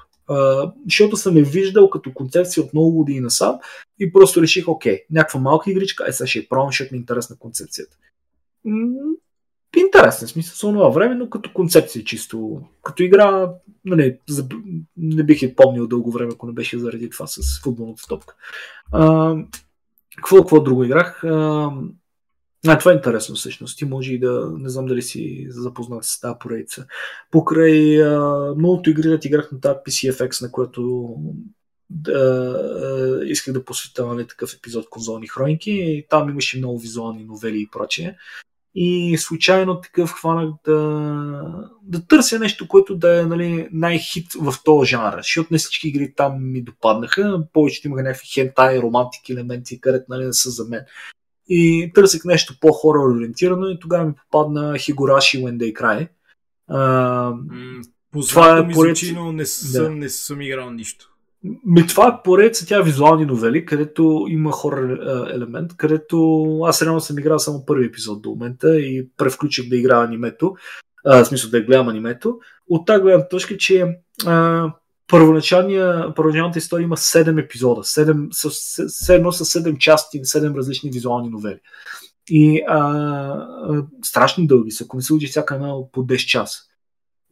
защото съм я виждал като концепция от много години насам и просто реших, окей, някаква малка игричка, е сега ще я пробвам, защото ми е интересна концепцията. интересен смисъл с това време, но като концепция чисто. Като игра, нали, не бих я помнил дълго време, ако не беше заради това с футболната топка. А, какво, какво друго играх? А, а, това е интересно всъщност. Ти може и да, не знам дали си запознат с тази поредица. Покрай а, многото игри да играх на тази PCFX, на което да, исках да посветя нали, такъв епизод конзолни хроники. И там имаше много визуални новели и прочее. И случайно такъв хванах да, да търся нещо, което да е нали, най-хит в този жанр. Защото не всички игри там ми допаднаха. Повечето имаха някакви хентай, романтики елементи, където нали, не са за мен и търсих нещо по-хора ориентирано и тогава ми попадна Хигураши When They Cry. Mm, това е поред... звучи, но не съм, да. не съм играл нищо. Ми, това е поред, тя е визуални новели, където има хора елемент, където аз реално съм играл само първи епизод до момента и превключих да играя анимето, а, в смисъл да гледам анимето. От тази гледна точка, че а, първоначалната история има 7 епизода, 7, с, едно с 7 части, 7 различни визуални новели. И а, а, страшно дълги са, ако не се учи всяка една по 10 часа.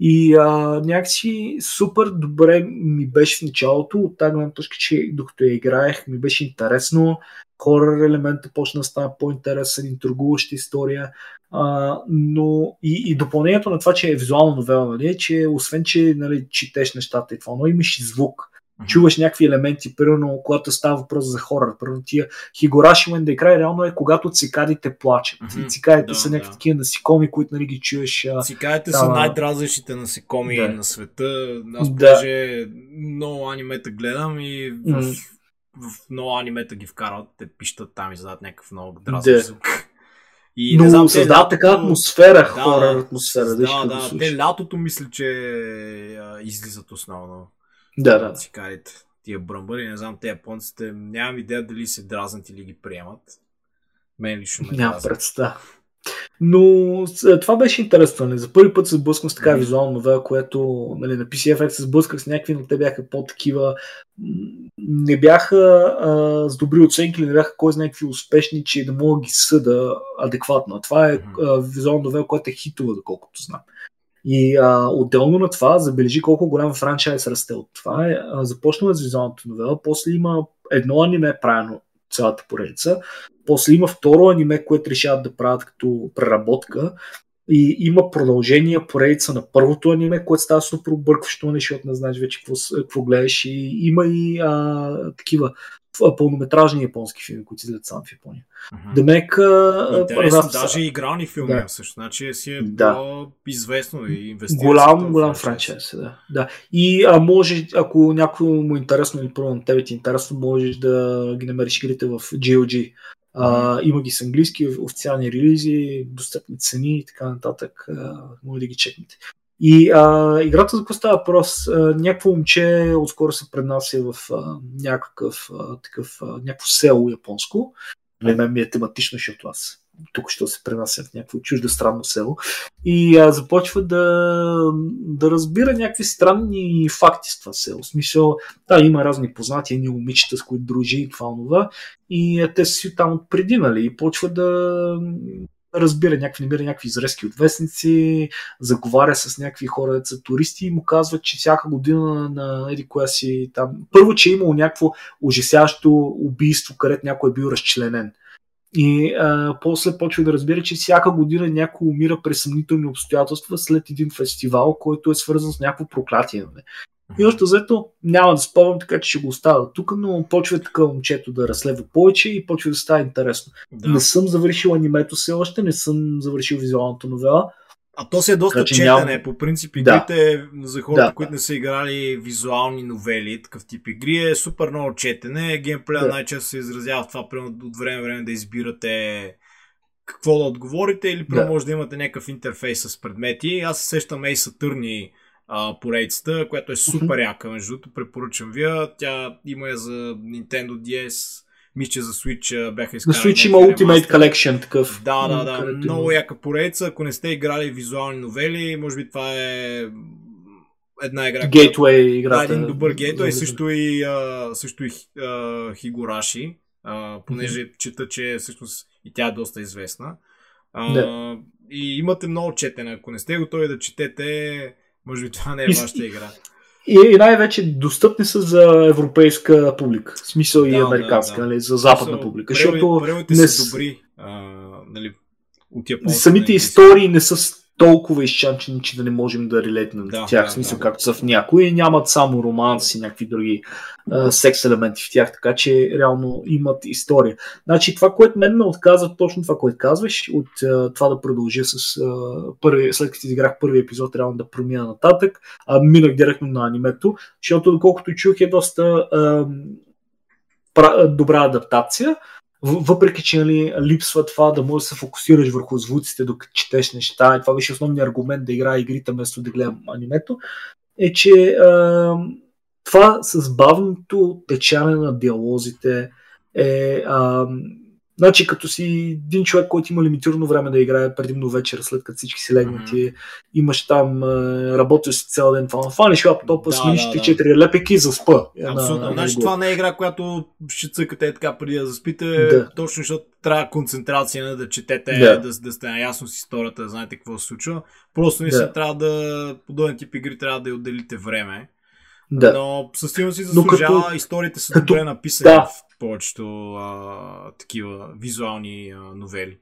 И а, някакси супер добре ми беше в началото, от тази гледна точка, че докато я играех, ми беше интересно, хорър елемента почна да става по-интересен, интригуваща история. А, но и, и допълнението на това, че е визуална новела, нали, че освен, че нали, четеш нещата и това, но имаш и звук. Чуваш някакви елементи, примерно, когато става въпрос за хорър. Примерно тия Хигораши Мен край реално е когато цикадите плачат. Mm-hmm. Цикадите да, са някакви да. такива насекоми, които нали ги чуеш. Цикадите там... са най-дразнещите насекоми да. на света. Аз да. даже много анимета гледам и в, mm-hmm. в много анимета ги вкарват, те пищат там и задат някакъв много дразнещ звук. И, Но не знам, създава така атмосфера, да, хора атмосфера. Да, да, да, да. Те лятото мисля, че а, излизат основно. Да, да. Цикарите, тия бръмбъри, не знам, те японците, нямам идея дали се дразнат или ги приемат. Мен лично ме Нямам представа. Но е, това беше интересно. Нали? За първи път се сблъскам с така mm-hmm. визуална новела, което нали, на PCFX се сблъсках с някакви, но те бяха по-такива. Не бяха а, с добри оценки, не бяха кой знае какви успешни, че да мога ги съда адекватно. Това е mm-hmm. визуална новела, която е хитова, доколкото знам. И а, отделно на това, забележи колко голям франчайз расте от това. Е, а, започнала с визуалната новела, после има едно аниме правено цялата поредица. После има второ аниме, което решават да правят като преработка. И има продължение, поредица на първото аниме, което става супер объркващо, защото не знаеш вече какво, какво гледаш. И има и а, такива пълнометражни японски филми, които излизат само в Япония. Мгм. Демек, Интересно, раз- даже и игрални филми Да. също. Значи си е Да. известно и инвестира. голям, голям франчайз. е, Да. да. И а, може, ако някой му е интересно или първо на тебе ти е интересно, можеш да ги намериш игрите в GOG. А, има ги с английски официални релизи, достъпни цени и така нататък. А, може да ги чекнете. И а, играта за какво става въпрос? Някакво момче отскоро се преднася в а, някакъв а, такъв, а, някакво село японско. На мен ми е тематично, защото аз тук ще се пренася в някакво чуждо странно село. И а, започва да, да разбира някакви странни факти с това село. В смисъл, да, има разни познати, едни момичета, с които дружи и това, това. И а, те си там отпреди, нали? И почва да разбира някакви, намира някакви изрезки от вестници, заговаря с някакви хора, деца туристи и му казват, че всяка година на еди коя си там. Първо, че е имало някакво ужасящо убийство, където някой е бил разчленен. И а, после почва да разбира, че всяка година някой умира през съмнителни обстоятелства след един фестивал, който е свързан с някакво проклятие. Нали? И още взето няма да спомням, така че ще го оставя тук, но почва така момчето да разследва повече и почва да става интересно. Да. Не съм завършил анимето все още, не съм завършил визуалната новела. А то си е доста Така че четене. няма- По принцип, Да. игрите за хората, Да. които не са играли визуални новели, такъв тип игри, е супер много четене. Геймплея Да. най-често се изразява в това, примерно от време време да избирате какво да отговорите или Да. може да имате някакъв интерфейс с предмети. Аз се сещам Ace Attorney а, поредицата, която е супер яка, между другото, препоръчвам ви. я. Тя има я за Nintendo DS, мисля, че за Switch бяха изкарани. Switch има Ultimate. Collection такъв. Да, да, да. където Много яка поредица. Ако не сте играли визуални новели, може би това е една игра. която- Gateway Да, играта. един добър гейтвей. За- Също и, а, също и а, Хигураши, а, понеже чета, че всъщност и тя е доста известна. А, Да. И имате много четене. Ако не сте готови да четете, може би това не е И- вашата игра. И, и най-вече достъпни са за европейска публика. В смисъл и Да, американска, да, да. нали, за западна Смисъл, публика. преводи- Защото не са добри. А, нали, от японски. на самите английски. истории не са толкова изчанчени, че да не можем да релейтнем Да, тях, да, в смисъл да. както са в някои, нямат само романс и някакви други а, секс елементи в тях, така че реално имат история. Значи това, което мен ме отказва, точно това, което казваш, от а, това да продължа с а, първи, след като изиграх първи епизод, реално да промина нататък, а минах директно на анимето, защото доколкото чух е доста а, добра адаптация, въпреки че нали, липсва това да можеш да се фокусираш върху звуците, докато четеш неща, и това беше основният аргумент да играя игрите вместо да гледам анимето, е, че а, това с бавното течане на диалозите е а, Значи, като си един човек, който има лимитирано време да играе предимно вечер, след като всички си легнати, имаш там, е, работил си цял ден, това фаниш лаптопа, Да, смениш да, 3-4 лепеки и заспа. Една- Абсолютно. Значи това не е игра, която ще цъкате е така преди да заспите, Да. точно защото трябва концентрация на да четете, Да. да, да, сте наясно с историята, да знаете какво се случва. Просто наистина Да. трябва да, подобен тип игри трябва да отделите време. Да. Но със сигурност си заслужава, като- историите са като- добре написани да. в повечето а, такива визуални а, новели.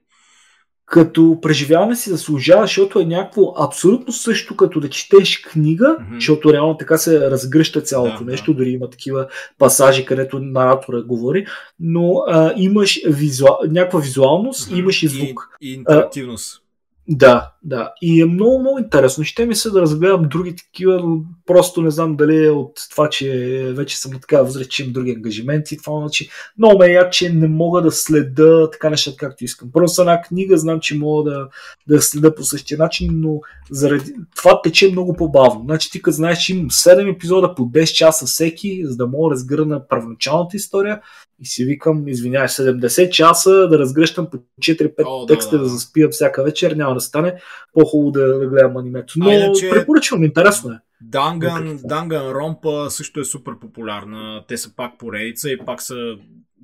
като преживяване си заслужава, защото е някакво абсолютно също като да четеш книга, Мгм. защото реално така се разгръща цялото Да, нещо, дори има такива пасажи, където наратора говори, но а, имаш визуал, някаква визуалност и имаш и звук. И, и интерактивност. Да, да. И е много, много интересно. Ще ми се да разгледам други такива, но просто не знам дали е от това, че вече съм на така възраст, че имам други ангажименти. Това значи много ме яд, че не мога да следа така нещата, както искам. Просто една книга знам, че мога да, да следа по същия начин, но заради това тече много по-бавно. Значи ти като знаеш, че имам 7 епизода по 10 часа всеки, за да мога да разгърна първоначалната история, и си викам, извинявай, 70 часа да разгръщам по 4-5 О, да, текста да, да, да. заспивам всяка вечер, няма да стане. По-хубаво да, да гледам анимето. Но А иначе- препоръчвам, интересно е. Данган, това. Данган Ромпа също е супер популярна. Те са пак поредица и пак са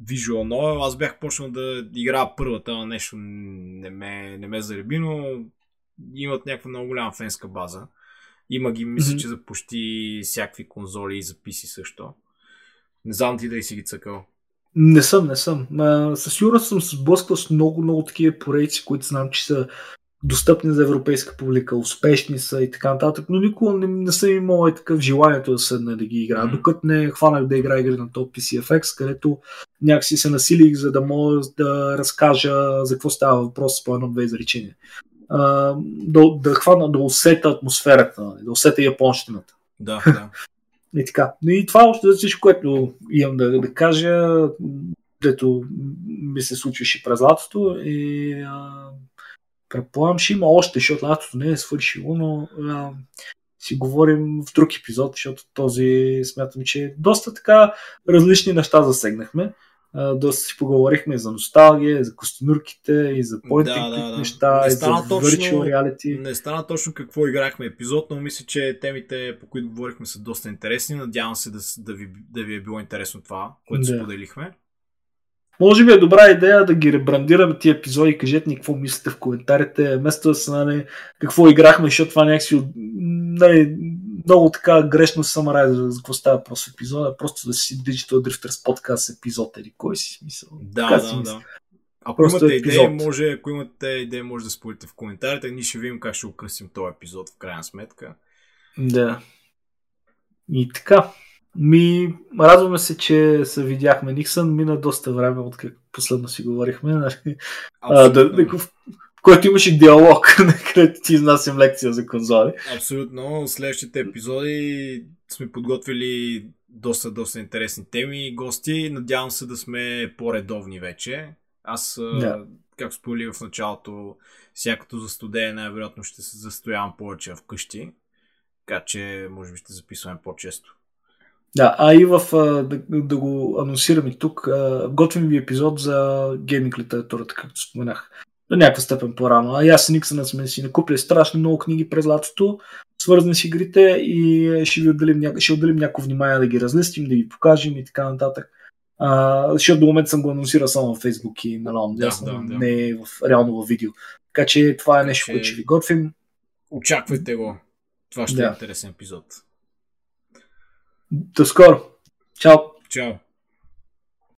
visual novel. Аз бях почнал да играя първата, но нещо не ме, не ме зареби, но имат някаква много голяма фенска база. Има ги, мисля, Мгм. че за почти всякакви конзоли и записи също. Не знам ти дали си ги цъкал. Не съм, не съм. А, със сигурност съм се сблъсквал с много, много такива поредици, които знам, че са достъпни за европейска публика, успешни са и така нататък, но никога не, не съм имал и такъв желанието да седна да ги играя, mm-hmm. докато не хванах да игра игри на топ PCFX, където някакси се насилих, за да мога да разкажа за какво става въпрос по едно-две изречения. Uh, да, да хвана, да усета атмосферата, нали, да усета японщината. Да, да. И така. И това още за всичко, което имам да, да кажа, дето ми се случваше през лятото и а, Предполагам, ще има още, защото лятото не е свършило, но а, си говорим в друг епизод, защото този смятам, че доста така различни неща засегнахме. Доста си поговорихме за носталгия, за костюмурките, и за поинтинг да, да, неща, не и за virtual reality. Не стана точно какво играхме епизод, но мисля, че темите, по които говорихме, са доста интересни. Надявам се да, да, ви, да ви е било интересно това, което да. споделихме. Може би е добра идея да ги ребрандираме тия епизоди. Кажете ни какво мислите в коментарите. Вместо да са, нали, какво играхме, защото това някакси нали, много така грешно самарай за, за какво става просто епизода. Просто да си Digital Drifters подкаст епизод или кой си смисъл. Да, така да, си да. Ако Просто имате епизод. идея, може, ако имате идея, може да спорите в коментарите. Ние ще видим как ще украсим този епизод в крайна сметка. Да. И така. Ми, радваме се, че се видяхме. Никсън мина доста време, от как последно си говорихме. Нали? А, да, да, в който имаше диалог, [LAUGHS] където ти изнасям лекция за конзоли. Абсолютно. Следващите епизоди сме подготвили доста, доста интересни теми и гости. Надявам се да сме по-редовни вече. Аз, да. както споделих в началото, всякото за студея най-вероятно ще се застоявам повече вкъщи. Така че, може би ще записваме по-често. Да, а и в, да, да го анонсираме тук, готвим ви епизод за гейминг литературата, както споменах. До някаква степен по-рано. А аз и Никсън сме си накупили страшно много книги през лятото, свързани с игрите и ще ви отделим, няко... ще отделим някакво внимание да ги разлистим, да ги покажем и така нататък. А, защото до момента съм го анонсирал само в Facebook и на да, да, да. не в, реално в видео. Така че това е нещо, което ще ви готвим. Очаквайте го. Това ще е да. е интересен епизод. До скоро. Чао. Чао.